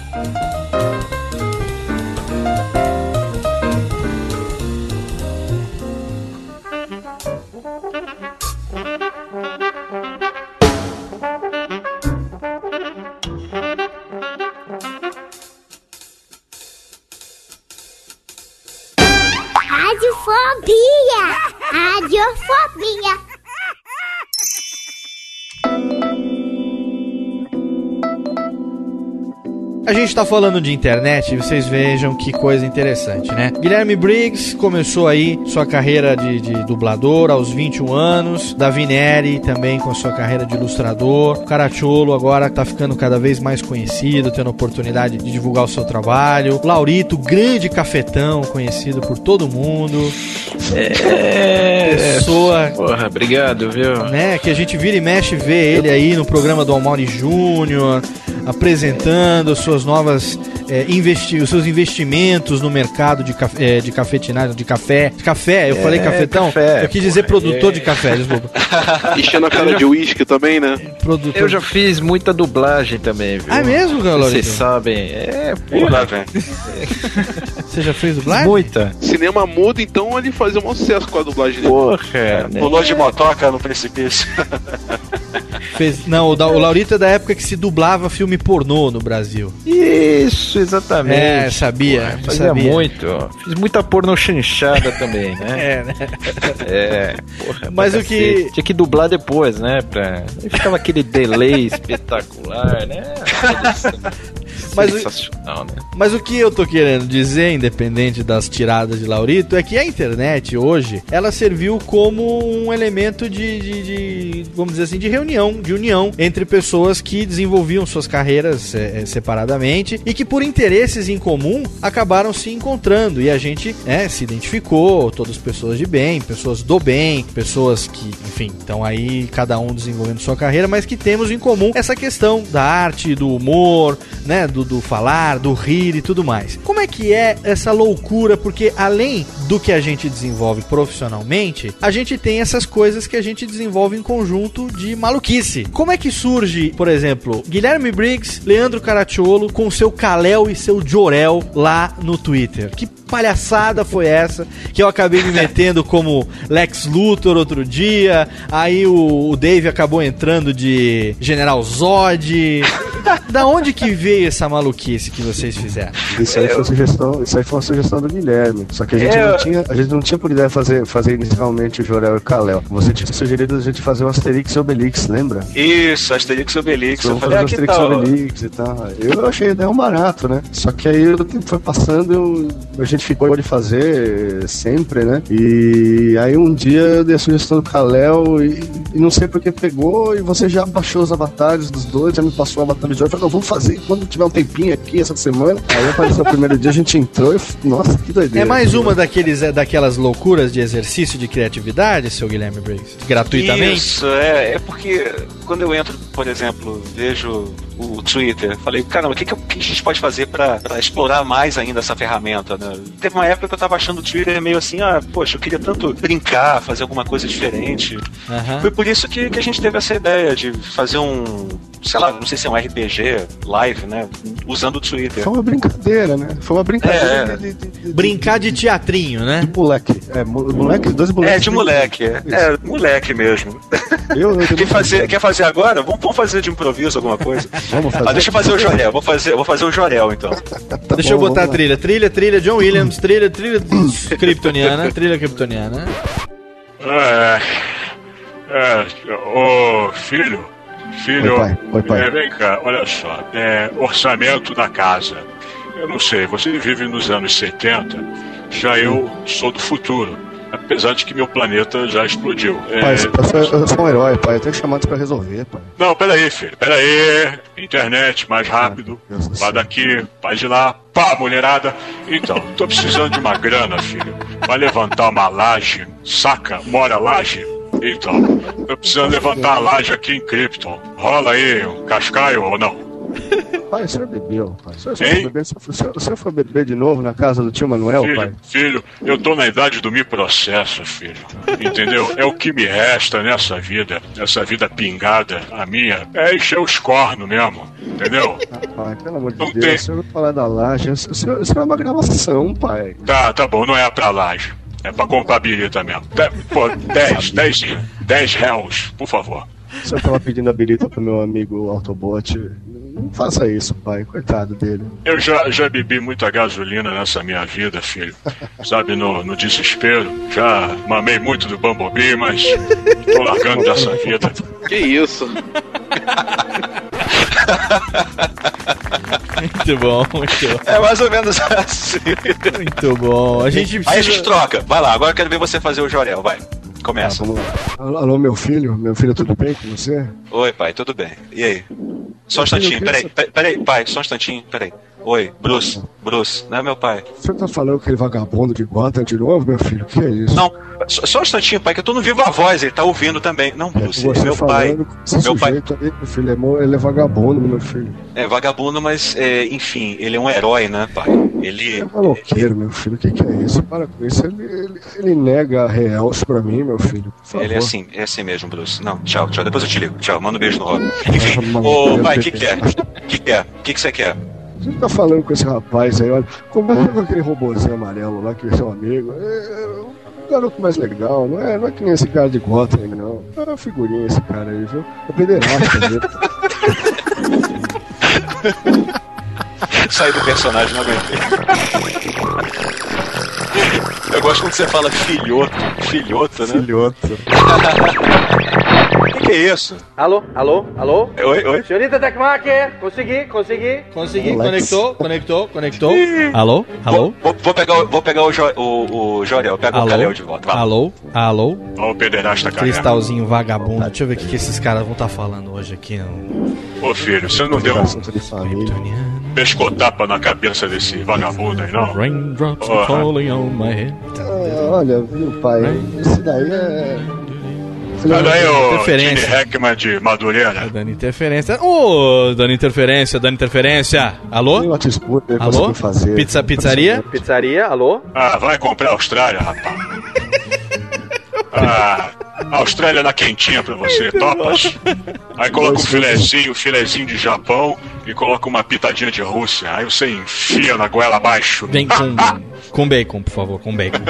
Radiofobia! Radiofobia! A gente tá falando de internet e vocês vejam que coisa interessante, né? Guilherme Briggs começou aí sua carreira de, de dublador aos 21 anos. Davi Neri também com sua carreira de ilustrador. O Caracciolo agora tá ficando cada vez mais conhecido, tendo oportunidade de divulgar o seu trabalho. Laurito, grande cafetão, conhecido por todo mundo. É. Pessoa Porra, obrigado, viu? né? Que a gente vira e mexe vê ele aí no programa do Almauri Júnior, apresentando suas novas é, investi os seus investimentos no mercado de, caf é, de cafetinagem, de café. De café, eu É, falei cafetão, café, eu quis dizer porra, produtor é. de café, desculpa. Enchendo a cara de uísque também, né? Produtor. Eu já fiz muita dublagem também, viu? Ah, é mesmo, Laurito? Vocês sabem. É, porra. vem. Você já fez dublagem? Muita. Cinema mudo, então ele fazia um sucesso com a dublagem dele. Porra, né? Pulou de motoca no precipício. Fez, não, o, da, o Laurito é da época que se dublava filme pornô no Brasil. Isso, exatamente. É, sabia, Porra, fazia sabia. muito. Fiz muita porno chanchada também, né? É, né? É, porra. Mas o que- cacete. Tinha que dublar depois, né? Pra... Aí ficava aquele delay espetacular, né? Mas o- Sensacional, né? Mas o que eu tô querendo dizer, independente das tiradas de Laurito, é que a internet hoje, ela serviu como um elemento de, de- de, vamos dizer assim, de reunião, de união entre pessoas que desenvolviam suas carreiras eh, eh, separadamente e que por interesses em comum acabaram se encontrando e a gente né, se identificou, todas pessoas de bem, pessoas do bem, pessoas que, enfim, estão aí cada um desenvolvendo sua carreira, mas que temos em comum essa questão da arte, do humor, né, do, do falar, do rir e tudo mais. Como é que é essa loucura? Porque além do que a gente desenvolve profissionalmente, a gente tem essas coisas que a gente desenvolve em conjunto de maluquice. Como é que surge, por exemplo, Guilherme Briggs, Leandro Caracciolo com seu Kalel e seu Jorel lá no Twitter? Que palhaçada foi essa que eu acabei me metendo como Lex Luthor outro dia, aí o, o Dave acabou entrando de General Zod. Da onde que veio essa maluquice que vocês fizeram? Isso aí, foi sugestão, isso aí foi uma sugestão do Guilherme. Só que a gente, É. não, tinha, a gente não tinha por ideia fazer, fazer inicialmente o Jorel e o Kalel. Você tinha sugerido a gente fazer o Asterix e Obelix, lembra? Isso, Asterix e Obelix. Eu Vamos falei, fazer ah, o que Asterix e? Obelix e tal. Eu achei a ideia um barato, né? Só que aí o tempo foi passando, eu- a gente ficou de fazer sempre, né? E aí um dia eu dei a sugestão do Kalel e, e não sei porque pegou e você já baixou os avatares dos dois, já me passou o avatar de Jorel. Eu falei, não, vamos fazer quando tiver um tempinho aqui essa semana. Aí apareceu o primeiro dia, a gente entrou e, nossa, que doideira. É mais uma daqueles, é, daquelas loucuras de exercício de criatividade, seu Guilherme Briggs? Gratuitamente? Isso, é, é porque quando eu entro, por exemplo, vejo o Twitter, falei, caramba, o que, que, que a gente pode fazer pra pra explorar mais ainda essa ferramenta, né? Teve uma época que eu tava achando o Twitter meio assim, ah, poxa, eu queria tanto brincar, fazer alguma coisa diferente. Aham. Foi por isso que, que a gente teve essa ideia de fazer um, sei lá, não sei se é um RPG live, né? Usando o Twitter. Foi uma brincadeira, né? Foi uma brincadeira É. de, de, de, Brincar de teatrinho, né? de moleque. É, mo- moleque, dois moleques. É, de moleque, é, é moleque mesmo. Eu, eu Quer fazer, quer fazer agora? Vamos, vamos fazer de improviso alguma coisa. Vamos fazer. Ah, deixa eu fazer o Jorel, vou fazer, vou fazer o Jorel então. Tá Deixa eu bom, botar a trilha. Trilha, trilha, John Williams, trilha, trilha kryptoniana, trilha kryptoniana. É. É. Ô, filho. Filho. Oi, pai. Oi, pai. É, vem cá, olha só. É, orçamento da casa. Eu não sei, você vive nos anos 70, já eu sou do futuro. Apesar de que meu planeta já explodiu. É, Pai, eu sou, eu sou um herói, pai. Eu tenho chamados pra resolver, pai. Não, peraí, filho. Peraí. Internet, mais rápido. Vá daqui, vai de lá. Pá, mulherada. Então, tô precisando de uma grana, filho. Vai levantar uma laje. Saca? Mora laje? Então, tô precisando levantar a laje aqui em Krypton. Rola aí um cascaio ou não? Pai, o senhor bebeu, pai. O senhor, o senhor, foi beber, o senhor- o senhor- o senhor foi beber de novo na casa do tio Manuel, pai? Filho, filho, eu tô na idade do me processo, filho. Entendeu? É o que me resta nessa vida, nessa vida pingada, a minha, é encher os cornos mesmo, entendeu? Pai, pelo amor de Não Deus, tem. o senhor vai falar da laje. O senhor, o senhor é uma gravação, pai. Tá, tá bom, não é pra laje. É pra comprar mesmo. De, pô, 10, 10, 10 réus, por favor. O senhor tava pedindo a birita pro meu amigo Autobot. Não faça isso, pai. Coitado dele. Eu já, já bebi muita gasolina nessa minha vida, filho. Sabe, no, no desespero. Já mamei muito do Bumblebee, mas tô largando dessa vida. Que isso? Muito bom, muito bom. É mais ou menos assim. Muito bom. A gente Aí a precisa... gente troca. Vai lá, agora eu quero ver você fazer o Jorel, vai. Começa. Alô, alô, meu filho? Meu filho, tudo bem com você? Oi, pai, tudo bem? E aí? Só um instantinho, peraí, peraí, peraí, pai, só um instantinho, peraí. Oi, Bruce, Bruce, não é meu pai. Senhor tá falando aquele vagabundo de Gotham de novo, meu filho? Que é isso? Não, só, só um instantinho, pai, que eu tô no vivo a voz, ele tá ouvindo também. Não, Bruce, Você meu pai. Meu pai aí, meu filho, é ele é vagabundo, meu filho. é vagabundo, mas, é, enfim, ele é um herói, né, pai? Ele. É maloqueiro, meu filho. O que, que é isso? Para com isso. Ele, ele, ele nega realce pra mim, meu filho. Ele é assim, é assim mesmo, Bruce. Não, tchau, tchau. Depois eu te ligo. Tchau, manda um beijo no Rob. Enfim, ô pai, o que, que é? O que, que é? O que, que você quer? Você tá falando com esse rapaz aí, olha. Conversa com aquele robôzinho amarelo lá, que é seu amigo. É, é um garoto mais legal, não é, não é que nem esse cara de Gotham, não. É uma figurinha esse cara aí, viu? É pederasta, viu? Saí do personagem, não aguentei. Eu gosto quando você fala filhoto. Filhoto, né? Filhoto. O que, é isso? Alô, alô, alô? Oi, oi. Senhorita Tecmaker, consegui, consegui, consegui, Alex. conectou, conectou, conectou. Alô, alô? Vou, vou pegar, o- vou pegar o, jo, o, o Jorel, pega o Alô? Calhau de volta. Vai. Alô, alô? Ó o pederasta, cara. Cristalzinho vagabundo. Deixa eu ver o que, que esses caras vão estar falando hoje aqui. No... Ô filho, você não deu um pescotapa na cabeça desse vagabundo aí, não? Raindrops Porra. falling on my head. Ah, olha, viu, pai? Esse daí é. Olha aí o Interferência. Gene Hackman de Madureira. Dando interferência. Ô, dando interferência, dando interferência. Alô? Tem Alô? fazer. Pizza, pizzaria? Pizzaria, alô? Ah, vai comprar Austrália, rapaz. Ah, Austrália na quentinha pra você, topas? Aí coloca um filezinho, filezinho de Japão e coloca uma pitadinha de Rússia. Aí você enfia na goela abaixo. Vem com, com bacon, por favor, com bacon.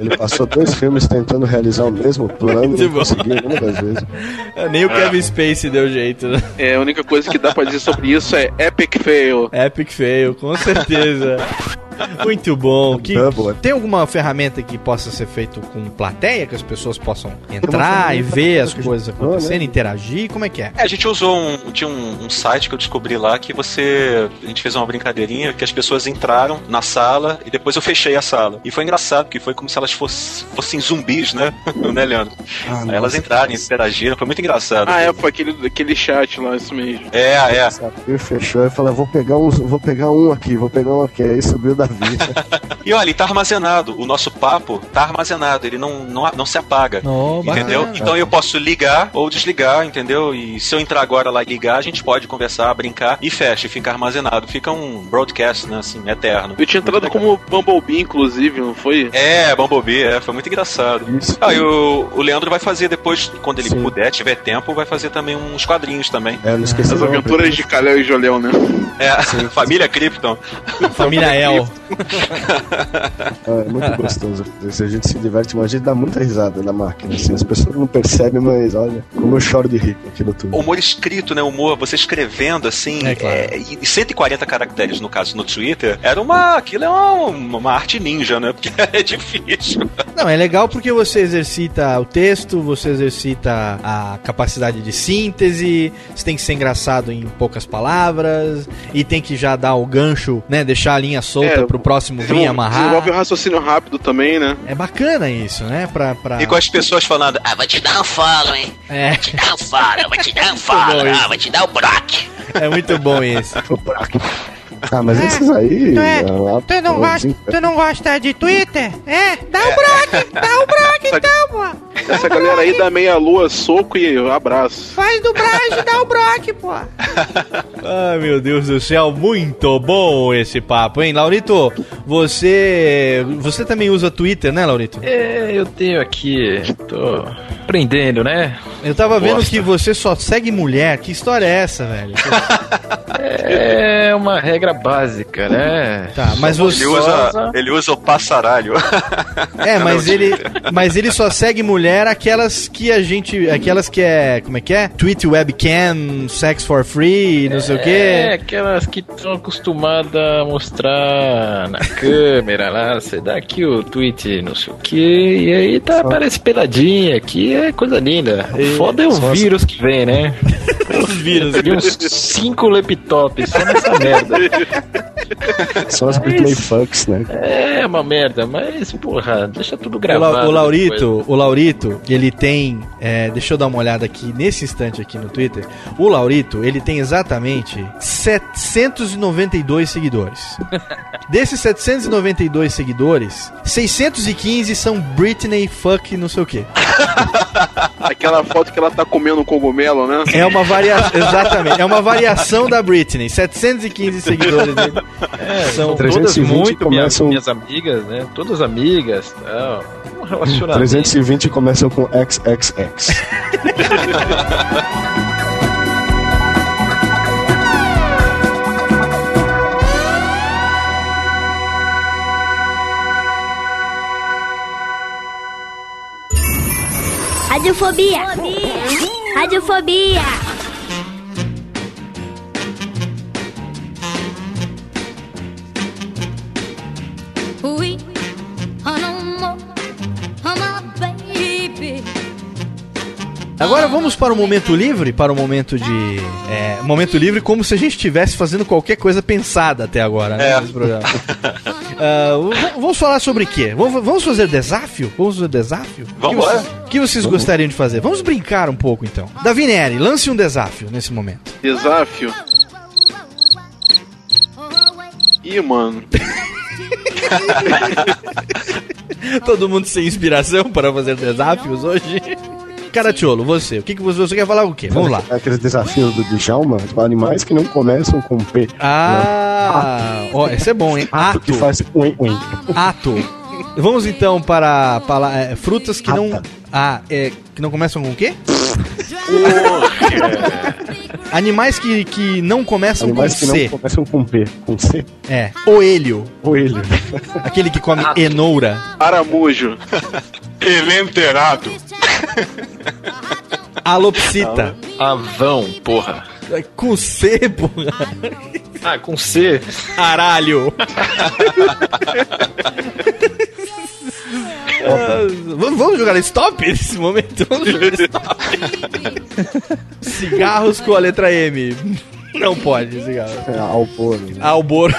Ele passou dois filmes tentando realizar o mesmo plano, bom. conseguiu nenhuma das vezes. Nem o Kevin Space deu jeito, né? É, a única coisa que dá pra dizer sobre isso é epic fail. Epic fail, com certeza. Muito bom. Que, tem alguma ferramenta que possa ser feito com plateia, que as pessoas possam entrar e ver as coisas acontecendo, interagir? Como é que é? É, a gente usou um. Tinha um, um site que eu descobri lá que você. A gente fez uma brincadeirinha que as pessoas entraram na sala e depois eu fechei a sala. E foi engraçado, porque foi como se elas fossem, fossem zumbis, né? né, Leandro? Ah, Aí elas entraram, interagiram, foi muito engraçado. Ah, é, foi aquele, aquele chat lá, isso mesmo. É, é. Ele fechou e falou: vou pegar um, vou pegar um aqui, vou pegar um aqui. Aí subiu da vida. E olha, ele tá armazenado. O nosso papo tá armazenado, ele não, não, não se apaga. Oh, entendeu? bacana. Então eu posso ligar ou desligar, entendeu? E se eu entrar agora lá e ligar, a gente pode conversar, brincar e fecha, e fica armazenado. Fica um broadcast, né? Assim, eterno. Eu tinha entrado como Bumblebee, inclusive, não foi? É, Bumblebee, é, foi muito engraçado. Ah, e o, o Leandro vai fazer depois, quando ele puder, tiver tempo, vai fazer também uns quadrinhos também. É, não esqueci As não, aventuras de Calhau e Joléu, né? É, Família Krypton. Família El. Ah, é muito gostoso. A gente se diverte, mas a gente dá muita risada na máquina. Assim. As pessoas não percebem, mas olha, como eu choro de rir aqui no Twitter. Humor escrito, né? Humor, você escrevendo assim, É, claro. é, e 140 caracteres, no caso, no Twitter, era uma. Aquilo é uma, uma arte ninja, né? Porque é difícil. Não, é legal porque você exercita o texto, você exercita a capacidade de síntese, você tem que ser engraçado em poucas palavras, e tem que já dar o gancho, né? Deixar a linha solta É, pro próximo vir amarrar. Desenvolve o raciocínio rápido também, né? É bacana isso, né? Pra, pra... E com as pessoas falando, ah, Vou te dar um follow, hein? É. Vou te dar um follow, vou te dar um follow. Ah, vou te dar o Brock. É muito bom isso. Ah, mas esses aí. Tu, é, ah, tu, não gosta, sim, tu não gosta de Twitter? É? Dá o Brock, dá o Brock então, pô. Essa galera aí dá meia lua, soco e abraço. Faz do Brage, dá o Brock, pô. Ai, meu Deus do céu, muito bom esse papo, hein? Laurito, você. Você também usa Twitter, né, Laurito? É, eu tenho aqui. Tô aprendendo, né? Eu tava vendo Bosta. que você só segue mulher. Que história é essa, velho? É uma regra básica, né? Tá, mas você. Ele usa, ele usa o passaralho. É, mas ele, mas ele só segue mulher aquelas que a gente, aquelas que é, como é que é? Tweet webcam, sex for free, não sei o É, quê. aquelas que estão acostumadas a mostrar na câmera lá, você dá aqui o tweet, não sei o que, e aí tá, parece peladinha aqui, é coisa linda. O foda é o só as- vírus que vem, né? Os vírus. Uns cinco laptops só nessa merda. São as Britney Fucks, né? É uma merda, mas porra, deixa tudo O, gravado. La- o Laurito, depois. o Laurito, ele tem, é, deixa eu dar uma olhada aqui nesse instante aqui no Twitter. O Laurito, ele tem exatamente 792 seguidores. Desses 792 seguidores, 615 são Britney fuck não sei o que. Aquela foto que ela tá comendo um cogumelo, né? É uma variação, exatamente, é uma variação da Britney. 715 seguidores. dele. É, São são todas 320 muito minhas, começam- minhas amigas, né? Todas amigas, tal. Um relacionamento. 320 começam com XXX. Radiofobia. Radiofobia. Agora vamos para o momento livre, para o momento de. É, momento livre como se a gente estivesse fazendo qualquer coisa pensada até agora, né? É. v- vamos falar sobre o quê? Vamos, fazer desafio? Vamos fazer desafio? O que Vamos. O que vocês Vamos. gostariam de fazer? Vamos brincar um pouco então. Davi Neri, lance um desafio nesse momento. Desafio. Ih, mano. Todo mundo sem inspiração para fazer desafios hoje? Caratiolo, você, o que, que você, você quer falar o quê? Vamos lá. Aqueles desafios do Djalma, animais que não começam com P. Ah, ó, esse é bom, hein? Ato que faz ui, ui. Ato. Vamos então para, para é, frutas que não. Ah, é, que não começam com o quê? Animais que, que não começam Animais com que C. não começam com P. Com C. É. Oelho. Coelho. Aquele que come enoura. Aramujo. Elenterado. Alopsita. Avão, porra. Com C, porra. Ah, com C. Caralho. Vamos, vamos jogar stop nesse momento? Vamos jogar stop. Cigarros com a letra M. Não pode, cigarro. É, Alboro. Alboro.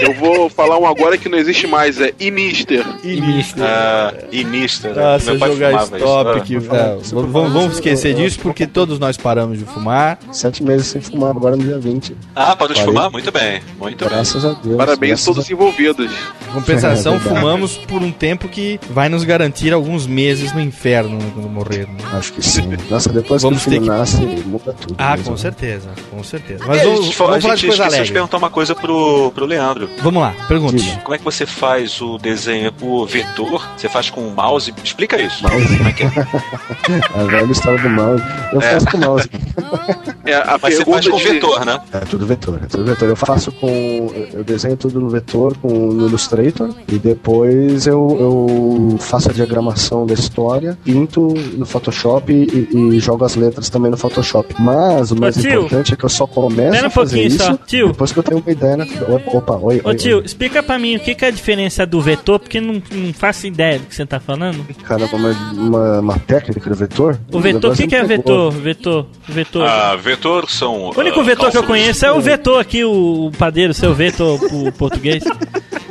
Eu vou falar um agora que não existe mais, é Imister. E Mister. Ah, e Mister. né? Nossa, Meu pai jogar stop. isso. Que, é, vamos, vamos- esquecer disso porque todos nós paramos de fumar. Sete meses sem fumar, agora no dia 20. Ah, parou de fumar? Muito bem. Muito bem. Graças a Deus. Parabéns a todos envolvidos. Em compensação, É fumamos por um tempo que vai nos garantir alguns meses no inferno né, quando morrer. né? Acho que sim. Nossa, depois Vamos que o filho ter que- nasce, muda tudo. Ah, mesmo. com certeza, com certeza. É, Mas a vamos, gente, fa- vamos a falar de gente coisa esqueceu de alegre. perguntar uma coisa pro, pro Leandro. Vamos lá, pergunte. Como é que você faz o desenho por vetor? Você faz com o mouse? Explica isso. Mouse. Como é que é? A velha história do mouse. Eu É. faço com mouse. É, a Mas você faz com de- vetor, né? É tudo vetor, é tudo vetor. Eu faço com. Eu desenho tudo no vetor com no Illustrator e depois eu, eu faço a diagramação da história, pinto no Photoshop e, e jogo as letras também no Photoshop. Mas o mais Ô, importante é que eu só começo a fazer isso só. Tio. depois que eu tenho uma ideia na Opa, oi, Ô oi, tio, oi. explica pra mim o que, que é a diferença do vetor, porque não, não faço ideia do que você tá falando. Caramba, uma, uma, uma técnica do vetor? O vetor, o que, que é vetor? Vetor, vetor. Ah, vetor são. o único ah, vetor que eu conheço é o vetor aqui, o, o padeiro, seu vetor o português.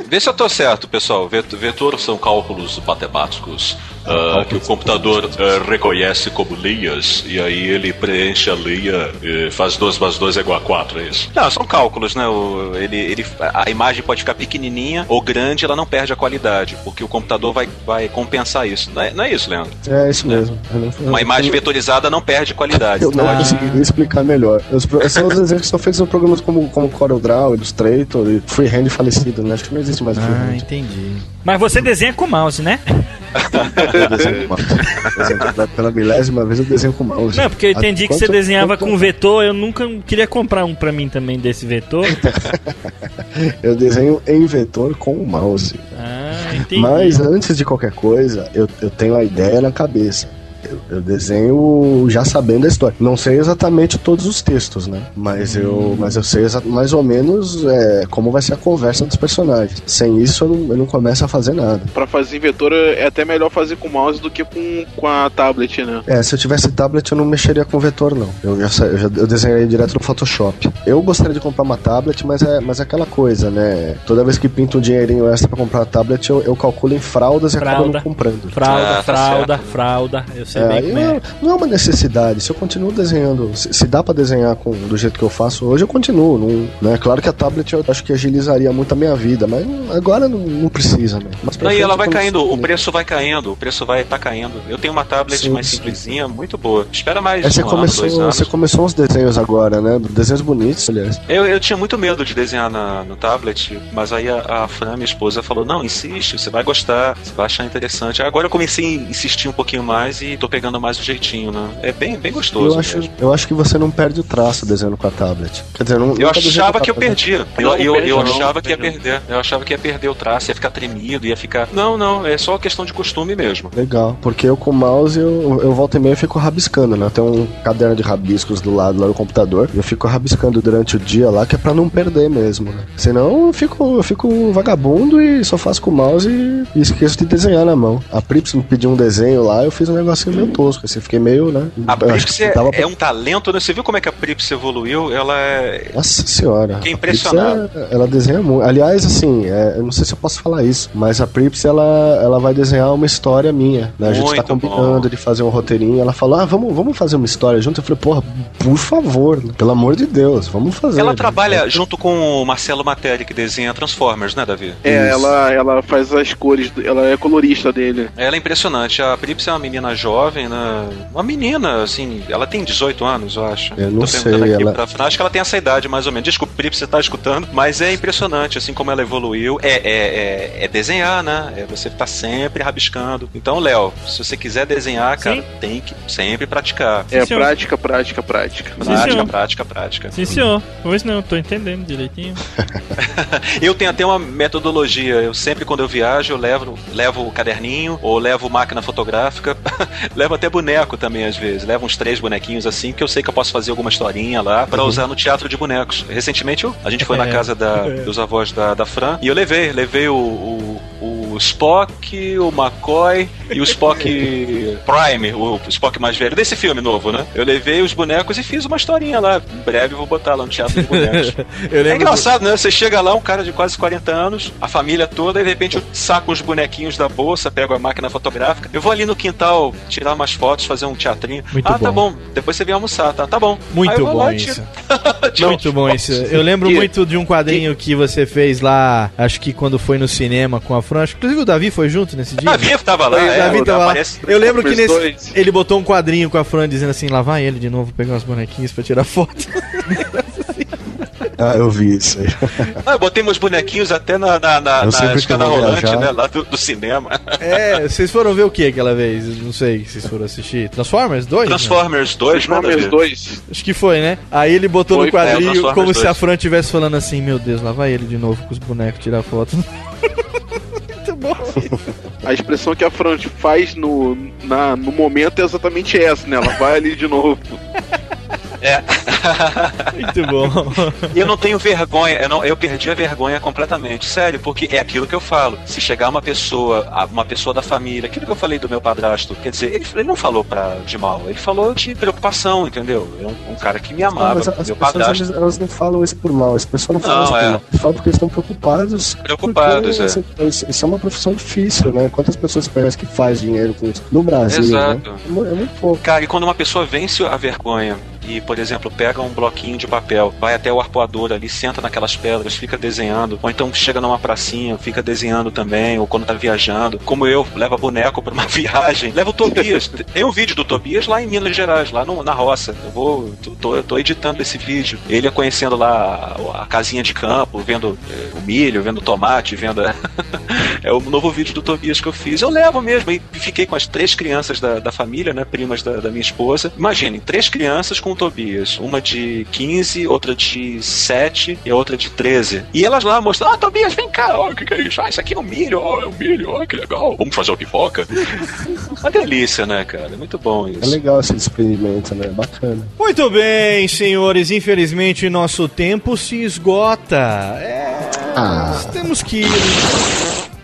Vê se eu tô certo, pessoal. Vet- Vetor são cálculos matemáticos ah, que o computador ah, reconhece como linhas e aí ele preenche a linha e faz 2 mais 2 é igual a 4, é isso? Não, são cálculos, né? O- ele, ele, a imagem pode ficar pequenininha ou grande, ela não perde a qualidade, porque o computador vai, vai compensar isso. Não é, não é isso, Leandro? É isso mesmo. Uma imagem vetorizada não perde qualidade. Eu não Ah. consegui explicar melhor. Os, são os desenhos que são feitos em programas como, como CorelDRAW, Illustrator e Freehand falecido, né? Acho que não existe mais Ah, Freehand. entendi. Mas você desenha com mouse, né? Eu desenho com mouse. Pela milésima vez eu desenho com mouse. Não, porque eu entendi que você desenhava quanto- com vetor, eu nunca queria comprar um pra mim também desse vetor. Eu desenho em vetor com o mouse. Ah, entendi. Mas antes de qualquer coisa, eu, eu tenho a ideia na cabeça. Eu, eu desenho já sabendo a história. Não sei exatamente todos os textos, né? Mas eu, mas eu sei mais ou menos é, como vai ser a conversa dos personagens. Sem isso, eu não, eu não começo a fazer nada. Pra fazer vetor é até melhor fazer com o mouse do que com, com a tablet, né? É, se eu tivesse tablet, eu não mexeria com vetor, não. Eu já, eu já eu desenharia direto no Photoshop. Eu gostaria de comprar uma tablet, mas é, mas é aquela coisa, né? Toda vez que pinto um dinheirinho extra pra comprar a tablet, eu, eu calculo em fraldas e acabo Fralda. não comprando. Fralda, Ah, tá fralda, fralda. Eu sei É, bem aí como é. não, é uma necessidade. Se eu continuo desenhando, se, se dá pra desenhar com, do jeito que eu faço hoje, eu continuo. Não, né? Claro que a tablet eu acho que agilizaria muito a minha vida, mas agora não, não precisa, né? Mas Não, e ela vai caindo, o preço vai caindo, o preço vai tá caindo. Eu tenho uma tablet Sim, mais sim. simplesinha, muito boa. Espera mais É, você, um ano, começou, dois anos. você começou uns desenhos agora, né? Desenhos bonitos, aliás. Eu, eu tinha muito medo de desenhar na, no tablet, mas aí a, a Fran, minha esposa, falou: Não, insiste, você vai gostar, você vai achar interessante. Agora eu comecei a insistir um pouquinho mais e tô pegando mais o jeitinho, né? É bem, bem gostoso. Eu acho, mesmo. eu acho que você não perde o traço desenhando com a tablet. Quer dizer, não, Eu achava que eu perdia. Eu, Não, eu, eu achava que ia perde perder. Eu achava que ia perder o traço, ia ficar tremido, ia ficar. Não, não, é só questão de costume mesmo. Legal, porque eu com o mouse eu, eu volto e meia e fico rabiscando, né? Tem um caderno de rabiscos do lado lá do computador. Eu fico rabiscando durante o dia lá, que é pra não perder mesmo, né? Senão eu fico, eu fico vagabundo e só faço com o mouse e, e esqueço de desenhar na mão. A Prips me pediu um desenho lá, eu fiz um negocinho meio tosco, assim, fiquei meio, né? A Prips é, pra- é um talento, né? Você viu como é que a Prips evoluiu? Ela é. Nossa senhora. Fiquei impressionado. é- ela desenha muito. Aliás, assim, é, eu não sei se eu posso falar isso, mas a Prips ela, ela vai desenhar uma história minha. Né? A gente tá Muito combinando bom. de fazer um roteirinho. Ela falou: ah, vamos, vamos fazer uma história junto. Eu falei: porra, por favor, né? pelo amor de Deus, vamos fazer. Ela né? trabalha junto com o Marcelo Materi, que desenha Transformers, né, Davi? É, ela, ela faz as cores, ela é colorista dele. Ela é impressionante. A Prips é uma menina jovem, né? Uma menina, assim, ela tem 18 anos, eu acho. Eu não Tô perguntando sei, aqui ela- pra. Acho que ela tem essa idade, mais ou menos. Desculpa, Prips, você tá escutando. Mas é impressionante, assim, como ela evoluiu. É, é, é, é desenhar, né? É você tá sempre rabiscando. Então, Léo, se você quiser desenhar, cara, tem que sempre praticar. É senhor. prática, prática, prática. Prática, senhor. prática, prática. Sim, senhor. Pois não, tô entendendo direitinho. Eu tenho até uma metodologia. Eu sempre, quando eu viajo, eu levo, levo o caderninho ou levo máquina fotográfica. Levo até boneco também, às vezes. Levo uns três bonequinhos assim, que eu sei que eu posso fazer alguma historinha lá pra Uhum. usar no teatro de bonecos. Recentemente, eu- a gente foi na É. casa da- É. dos avós da, da Fran e eu levei. Levei o, o, o Spock, o McCoy e o Spock Prime, o Spock mais velho, desse filme novo, né? Eu levei os bonecos e fiz uma historinha lá. Em breve eu vou botar lá no teatro de bonecos. É engraçado, né? Você chega lá, um cara de quase 40 anos, a família toda, e de repente eu saco os bonequinhos da bolsa, pego a máquina fotográfica. Eu vou ali no quintal tirar umas fotos, fazer um teatrinho. Muito ah, tá bom. bom. Depois você vem almoçar, tá? Tá bom. Muito bom lá e isso. Muito bom isso. Eu lembro Que- muito de um quadrinho que você fez lá, acho que quando foi no cinema com a Fran. acho que Inclusive o Davi foi junto nesse dia. Davi tava lá, O é, Davi o- tava lá. Eu lembro que nesse, dois. ele botou um quadrinho com a Fran dizendo assim: lá vai ele de novo pegar os bonequinhos pra tirar foto. Ah, eu vi isso aí. Ah, eu botei meus bonequinhos até na, na, na, Eu na que rolante, viajar- né? Lá do, do cinema. É, vocês foram ver o que aquela vez? Não sei, vocês foram assistir. Transformers 2? Transformers 2, né, Transformers Davi? 2. Acho que foi, né? Aí ele botou Foi, no quadrinho é, Transformers como se 2. a Fran estivesse falando assim: Meu Deus, lá vai ele de novo com os bonecos tirar foto. Muito bom. A expressão que a Fran faz no, na, no momento é exatamente essa, né? Ela vai ali de novo. É. Muito bom. Eu não tenho vergonha, eu, não, eu perdi a vergonha completamente, sério, porque é aquilo que eu falo. Se chegar uma pessoa, a- uma pessoa da família, aquilo que eu falei do meu padrasto, quer dizer, ele, ele não falou pra, de mal, ele falou de preocupação, entendeu? É um, um cara que me Ah, amava, mas as meu pessoas padrasto. elas, elas não falam isso por mal, as pessoas não falam Não, isso por é. mal. Eles falam porque eles estão preocupados. Preocupados, porque, é. assim, isso, é uma profissão difícil, né? Quantas pessoas conhecem que faz dinheiro com isso? No Brasil, Exato. né? É mu- É muito pouco. Cara, e quando uma pessoa vence a vergonha e, por exemplo, pega um bloquinho de papel, vai até o arpoador ali, senta naquelas pedras, fica desenhando, ou então chega numa pracinha, fica desenhando também, ou quando tá viajando, como eu, leva boneco pra uma viagem, leva o Tobias. Tem um vídeo do Tobias lá em Minas Gerais, lá no- na roça. Eu vou, tô, tô, editando esse vídeo. Ele é conhecendo lá a, a casinha de campo, vendo eh, o milho, vendo o tomate, vendo. é o novo vídeo do Tobias que eu fiz. Eu levo mesmo. E fiquei com as três crianças da, da família, né? Primas da, da minha esposa. Imaginem, três crianças com Tobias. Uma de 15, outra de 7 e a outra de 13. E elas lá mostrando, ah, Tobias, vem cá, ó, o que, que é isso? Ah, isso aqui é o milho, ó, é o milho, ó, que legal. Vamos fazer uma pipoca. Uma delícia, né, cara? É muito bom isso. É legal esse experimento, né? Bacana. Muito bem, senhores. Infelizmente, nosso tempo se esgota. É. nós Temos que ir.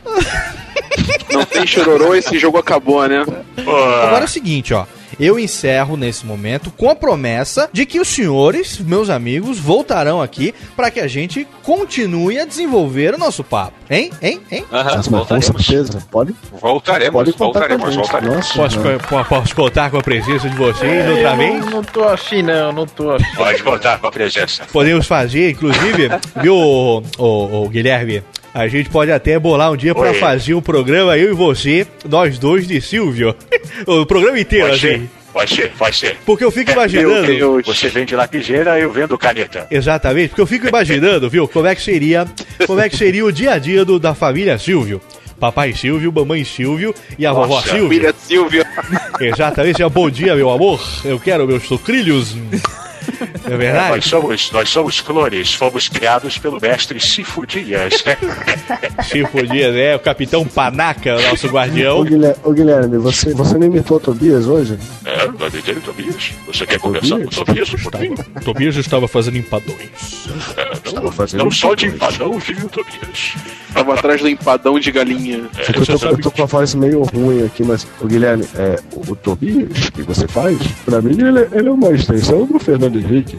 Não tem chororô, esse jogo acabou, né? Agora é o seguinte, ó. Eu encerro nesse momento com a promessa de que os senhores, meus amigos, voltarão aqui para que a gente continue a desenvolver o nosso papo. Hein? Hein? Hein? Mas, mas com certeza, pode. Voltaremos, Pode contar voltaremos, voltaremos. Nossa, Posso, né? po- posso contar com a presença de vocês outra vez? Não tô afim, não, não tô afim. Pode contar com a presença. Podemos fazer, inclusive, viu, ô, ô, ô, Guilherme? A gente pode até bolar um dia pra Oi. fazer um programa, eu e você, nós dois de Silvio. o programa inteiro, ser, assim. Vai ser, vai ser. Porque eu fico imaginando. Você vende lapiseira, eu vendo caneta. Exatamente, porque eu fico imaginando, viu, como é que seria, como é que seria o dia a dia do, da família Silvio. Papai Silvio, mamãe Silvio e a vovó Nossa, Silvio. filha Silvia. Exatamente, é bom dia, meu amor. Eu quero meus sucrilhos. É Nós verdade? somos, nós somos clones, fomos criados pelo mestre Sifo Dias. Chico Dias, é, o Capitão Panaca, o nosso Ô guardião. Guilherme, ô, Guilherme, você, você não imitou Tobias hoje? É, vai vender Tobias. Você quer conversar com o Tobias pouquinho? Tobias estava fazendo empadões. É, não, não só de empadão vive o Tobias. Tava atrás do empadão de galinha. É, que eu, tô, eu tô com a voz meio ruim aqui, mas, ô Guilherme, é, o, o Tobias que você faz, pra mim ele, é- ele é uma extensão do Fernando Henrique.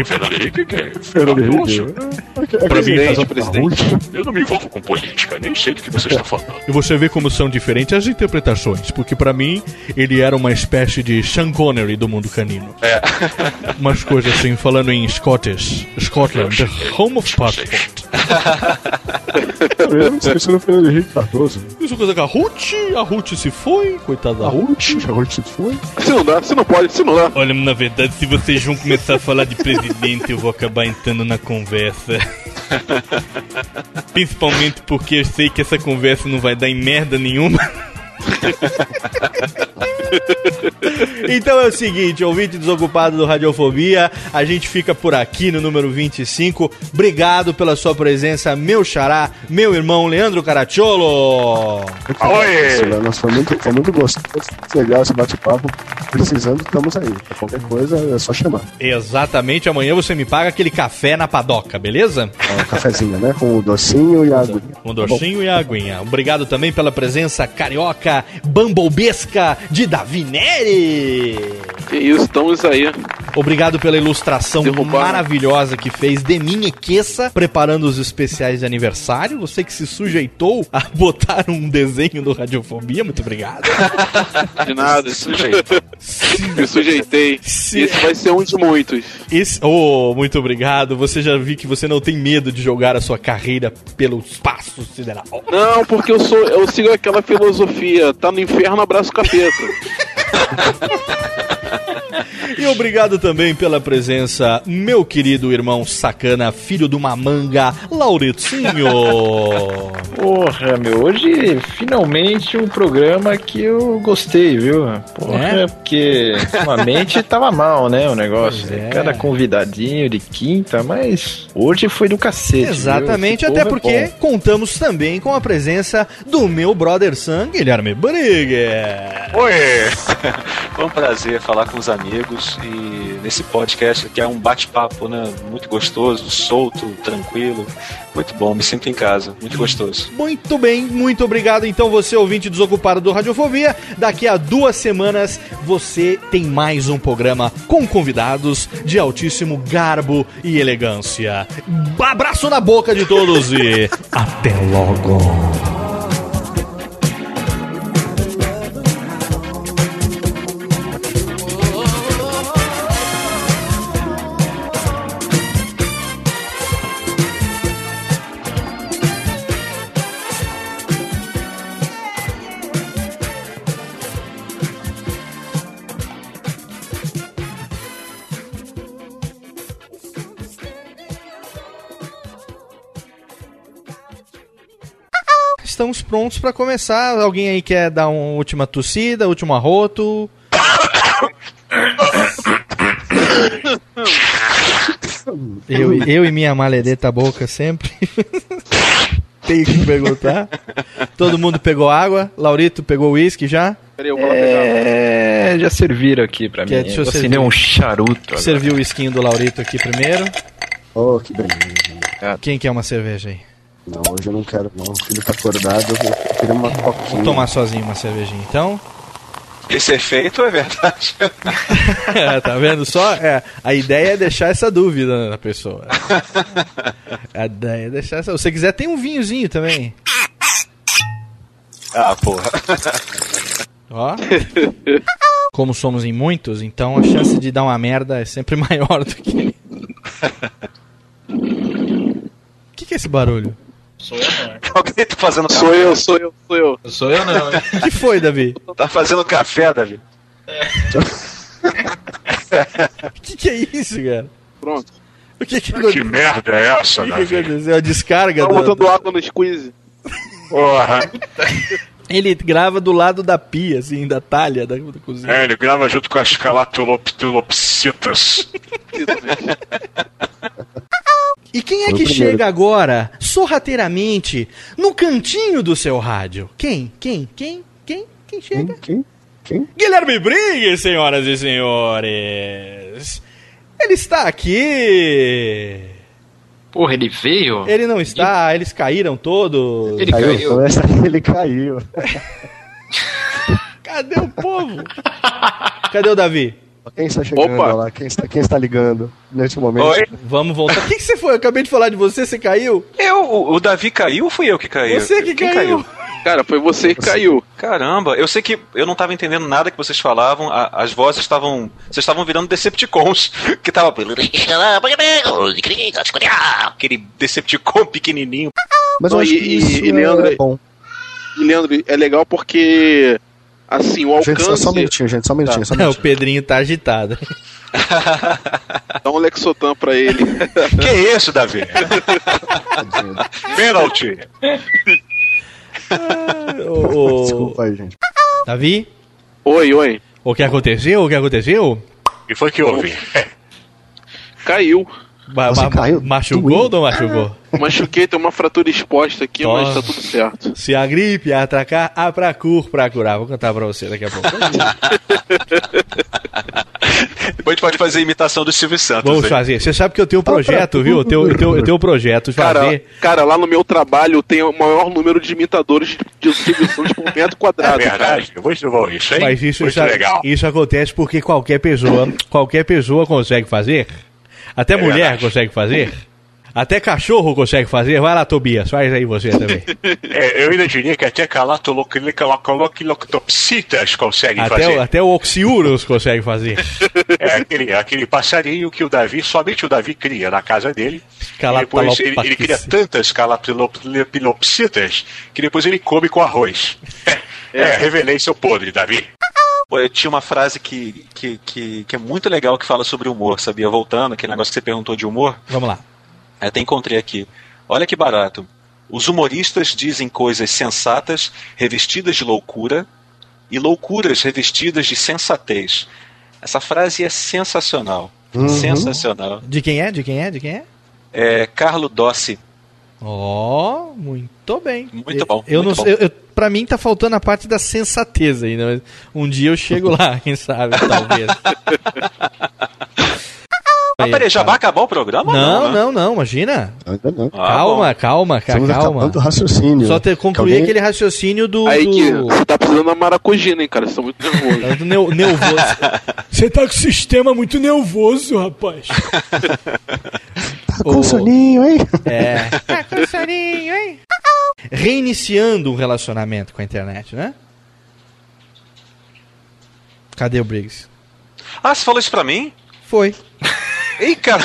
O Fernando Henrique, que é Fernando Henrique. É, é faz um presidente. Eu não me envolvo com política, nem sei do que você está falando. E você vê como são diferentes as interpretações, porque pra mim ele era uma espécie de Sean Connery do mundo canino. É. Umas coisas assim, falando em Scottish, Scotland, the home of passport. Eu não sei se era o Fernando Henrique Cardoso. Isso coisa com a Ruth, a Ruth se foi, coitada da A Ruth. Ruth, a Ruth se foi. Se não dá, se não pode, se não dá. Olha, na verdade, se vocês vão começar a falar de presidente, eu vou acabar entrando na conversa. Principalmente porque eu sei que essa conversa não vai dar em merda nenhuma. Então é o seguinte, ouvinte desocupado do Radiofobia, a gente fica por aqui no número 25. Obrigado pela sua presença, meu xará, meu irmão Leandro Caracciolo. Oi! Nossa, foi muito, foi muito gostoso, legal esse bate-papo. Precisando, estamos aí. Pra qualquer coisa é só chamar. Exatamente, amanhã você me paga aquele café na padoca, beleza? É um cafezinho, né? Com o docinho e a aguinha. Com o docinho e a aguinha. Obrigado também pela presença carioca, bambobesca de Davi Neri. Que isso, estamos aí. Obrigado pela ilustração maravilhosa que fez de mim e Queça, preparando os especiais de aniversário. Você que se sujeitou a botar um desenho do Radiofobia, muito obrigado. De nada. Me sujeitei. Esse vai ser um de muitos. Esse, oh, muito obrigado. Você já vi que você não tem medo de jogar a sua carreira pelo espaço sideral. Não, porque eu sou, eu sigo aquela filosofia. Tá no inferno, abraço capeta. E obrigado também pela presença, meu querido irmão sacana, filho de uma manga, Lauretinho. Porra, meu, hoje finalmente um programa que eu gostei, viu? Porra, É? porque ultimamente tava mal, né, o negócio. É. Cada convidadinho de quinta, mas hoje foi do cacete. Exatamente, até é porque bom. contamos também com a presença do meu brother Sam, Guilherme Brigger. Oi! Foi um prazer falar com os amigos e nesse podcast que é um bate-papo, né? Muito gostoso, solto, tranquilo. Muito bom, me sinto em casa, muito gostoso. Muito bem, muito obrigado. Então, você ouvinte desocupado do Radiofobia, daqui a duas semanas você tem mais um programa com convidados de altíssimo garbo e elegância. Abraço na boca de todos e até logo. Prontos pra começar. Alguém aí quer dar uma última tossida, último arroto? Eu, eu e minha maledeta boca sempre. Tenho que perguntar. Todo mundo pegou água? Laurito pegou uísque já? Peraí, eu vou lá pegar. É, já serviram aqui pra Quer- mim. deixa eu Eu servir. assinei um charuto. Serviu o esquinho do Laurito aqui primeiro. Oh, que beleza. Quem quer uma cerveja aí? Não, hoje eu não quero, não. O filho tá acordado, eu queria uma coquinha. Vou tomar sozinho uma cervejinha então. Esse efeito é verdade. É, tá vendo só? É, a ideia é deixar essa dúvida na pessoa. A ideia é deixar essa. Se você quiser, tem um vinhozinho também. Ah, porra. Ó. Como somos em muitos, então a chance de dar uma merda é sempre maior do que. O que, que é esse barulho? Sou eu não. Alguém tá fazendo Sou eu, sou eu, sou eu. Sou eu não, hein? O que foi, Davi? Tá fazendo café, Davi? O que, que é isso, cara? Pronto. O que que, Que merda é essa, o que, que Davi? aconteceu? A descarga Tá do... botando água no squeeze. Porra. Ele grava do lado da pia, assim, da talha da, da cozinha. É, ele grava junto com as calatulopsitas. E quem é que chega agora, sorrateiramente, no cantinho do seu rádio? Quem? Quem? Quem? Quem? Quem chega? Quem? Quem? Guilherme Briggs, senhoras e senhores. Ele está aqui. Porra, ele veio? Ele não está, eles caíram todos. Ele Caiu, caiu. ele caiu. Cadê o povo? Cadê o Davi? Quem está chegando Opa. lá? Quem está, quem está ligando neste momento? Oi? Vamos voltar. O que, que você foi? Eu acabei de falar de você, você caiu? Eu, o, o Davi caiu ou fui eu que caí? Você que Quem caiu. Cara, foi você que caiu. Caramba, eu sei que eu não tava entendendo nada que vocês falavam, a- as vozes estavam. Vocês estavam virando Decepticons, que tava. Aquele Decepticon pequenininho. Mas Não, eu acho que e- isso e Leandro- é bom. E Leandro, é legal porque. Assim, o Gente, só, alcance. um minutinho, gente, só um minutinho, só um É, o minutinho. Pedrinho tá agitado. Dá um Lexotan pra ele. que isso, Davi? Penalty! O- o- Desculpa aí, gente. Davi? Oi, oi. O que aconteceu? O que aconteceu? E foi que houve? Caiu. Ma- Você ma- caiu? Machucou ou não machucou? Machuquei, tem uma fratura exposta aqui, mas tá tudo certo. Se a gripe atracar, a procur pra curar. Vou cantar pra você daqui a pouco. Depois a gente pode fazer a imitação do Silvio Santos. Vamos hein? fazer. Você sabe que eu tenho um projeto, viu? Eu tenho, eu tenho, eu tenho um projeto Cara, fazer. cara, lá no meu trabalho tem o maior número de imitadores de Silvio Santos por metro É quadrado. cara. verdade? Muito bom isso, hein? Mas isso, Muito isso, legal. isso acontece porque qualquer pessoa, qualquer pessoa consegue fazer. Até É mulher verdade. consegue fazer. Até cachorro consegue fazer. Vai lá, Tobias, faz aí você também. É, eu ainda diria que até calatolociloctopsitas conseguem Até, fazer. o- até o Oxiurus consegue fazer. É aquele, aquele passarinho que o Davi, somente o Davi cria na casa dele. Depois ele, ele cria tantas calatolopsitas que depois ele come com arroz. É, revelei seu podre, Davi. Pô, eu tinha uma frase que, que, que, que é muito legal que fala sobre humor, sabia? Voltando, aquele negócio que você perguntou de humor. Vamos lá. Até encontrei aqui. Olha que barato. Os humoristas dizem coisas sensatas revestidas de loucura e loucuras revestidas de sensatez. Essa frase é sensacional. Uhum. Sensacional. De quem é? De quem é? De quem é? É Carlo Dossi. Ó, muito bem. Muito bom, Eu muito não, bom. eu, eu, pra mim tá faltando a parte da sensatez ainda. mas Um dia eu chego lá, quem sabe, talvez. Ah, peraí, já vai acabar o programa? Não, né? não, não, imagina. Ainda não. calma, calma, ca- Estamos calma. acabando o raciocínio. Só ter concluir alguém- aquele raciocínio do. Aí que você tá precisando da maracujina, hein, cara? Vocês são muito nervosos. Tá do neu- nervoso. Você tá com o sistema muito nervoso, rapaz. Tá com soninho, hein? É. Tá com soninho, hein? Reiniciando um relacionamento com a internet, né? Cadê o Briggs? Ah, você falou isso pra mim? Foi. Ei, cara.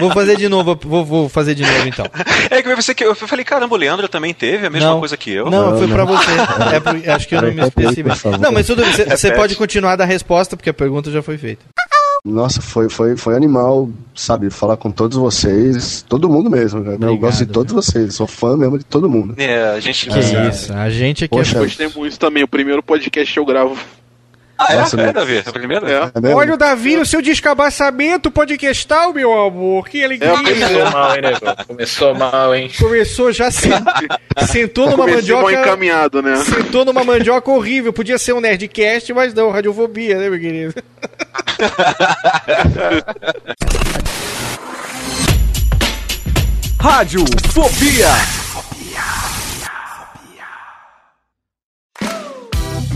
Vou fazer de novo, vou, vou fazer de novo então. É que você que eu falei, caramba, o Leandro também teve a mesma Não. coisa que eu. Não, foi pra você. É acho que eu não me favor. Não, mas tudo bem. Você- pode continuar da resposta, porque a pergunta já foi feita. Nossa, foi, foi, foi animal, sabe, falar com todos vocês, todo mundo mesmo, cara. eu gosto de todos vocês, sou fã mesmo de todo mundo. É, a gente Que isso, a gente aqui Poxa, é... Gostei muito também. O primeiro podcast que eu gravo. Ah, é? Nossa, é, meu- Davi? É o primeiro? É. É? Olha o Davi no seu descabaçamento podcastal, meu amor. Que alegria. É, Começou é. mal, hein, nego? Começou mal, hein? Começou já sent... sentou numa Comecei mal mandioca. encaminhado, né? Sentou numa mandioca horrível. Podia ser um Nerdcast, mas não, radiofobia, né, meu querido? Rádio Fobia.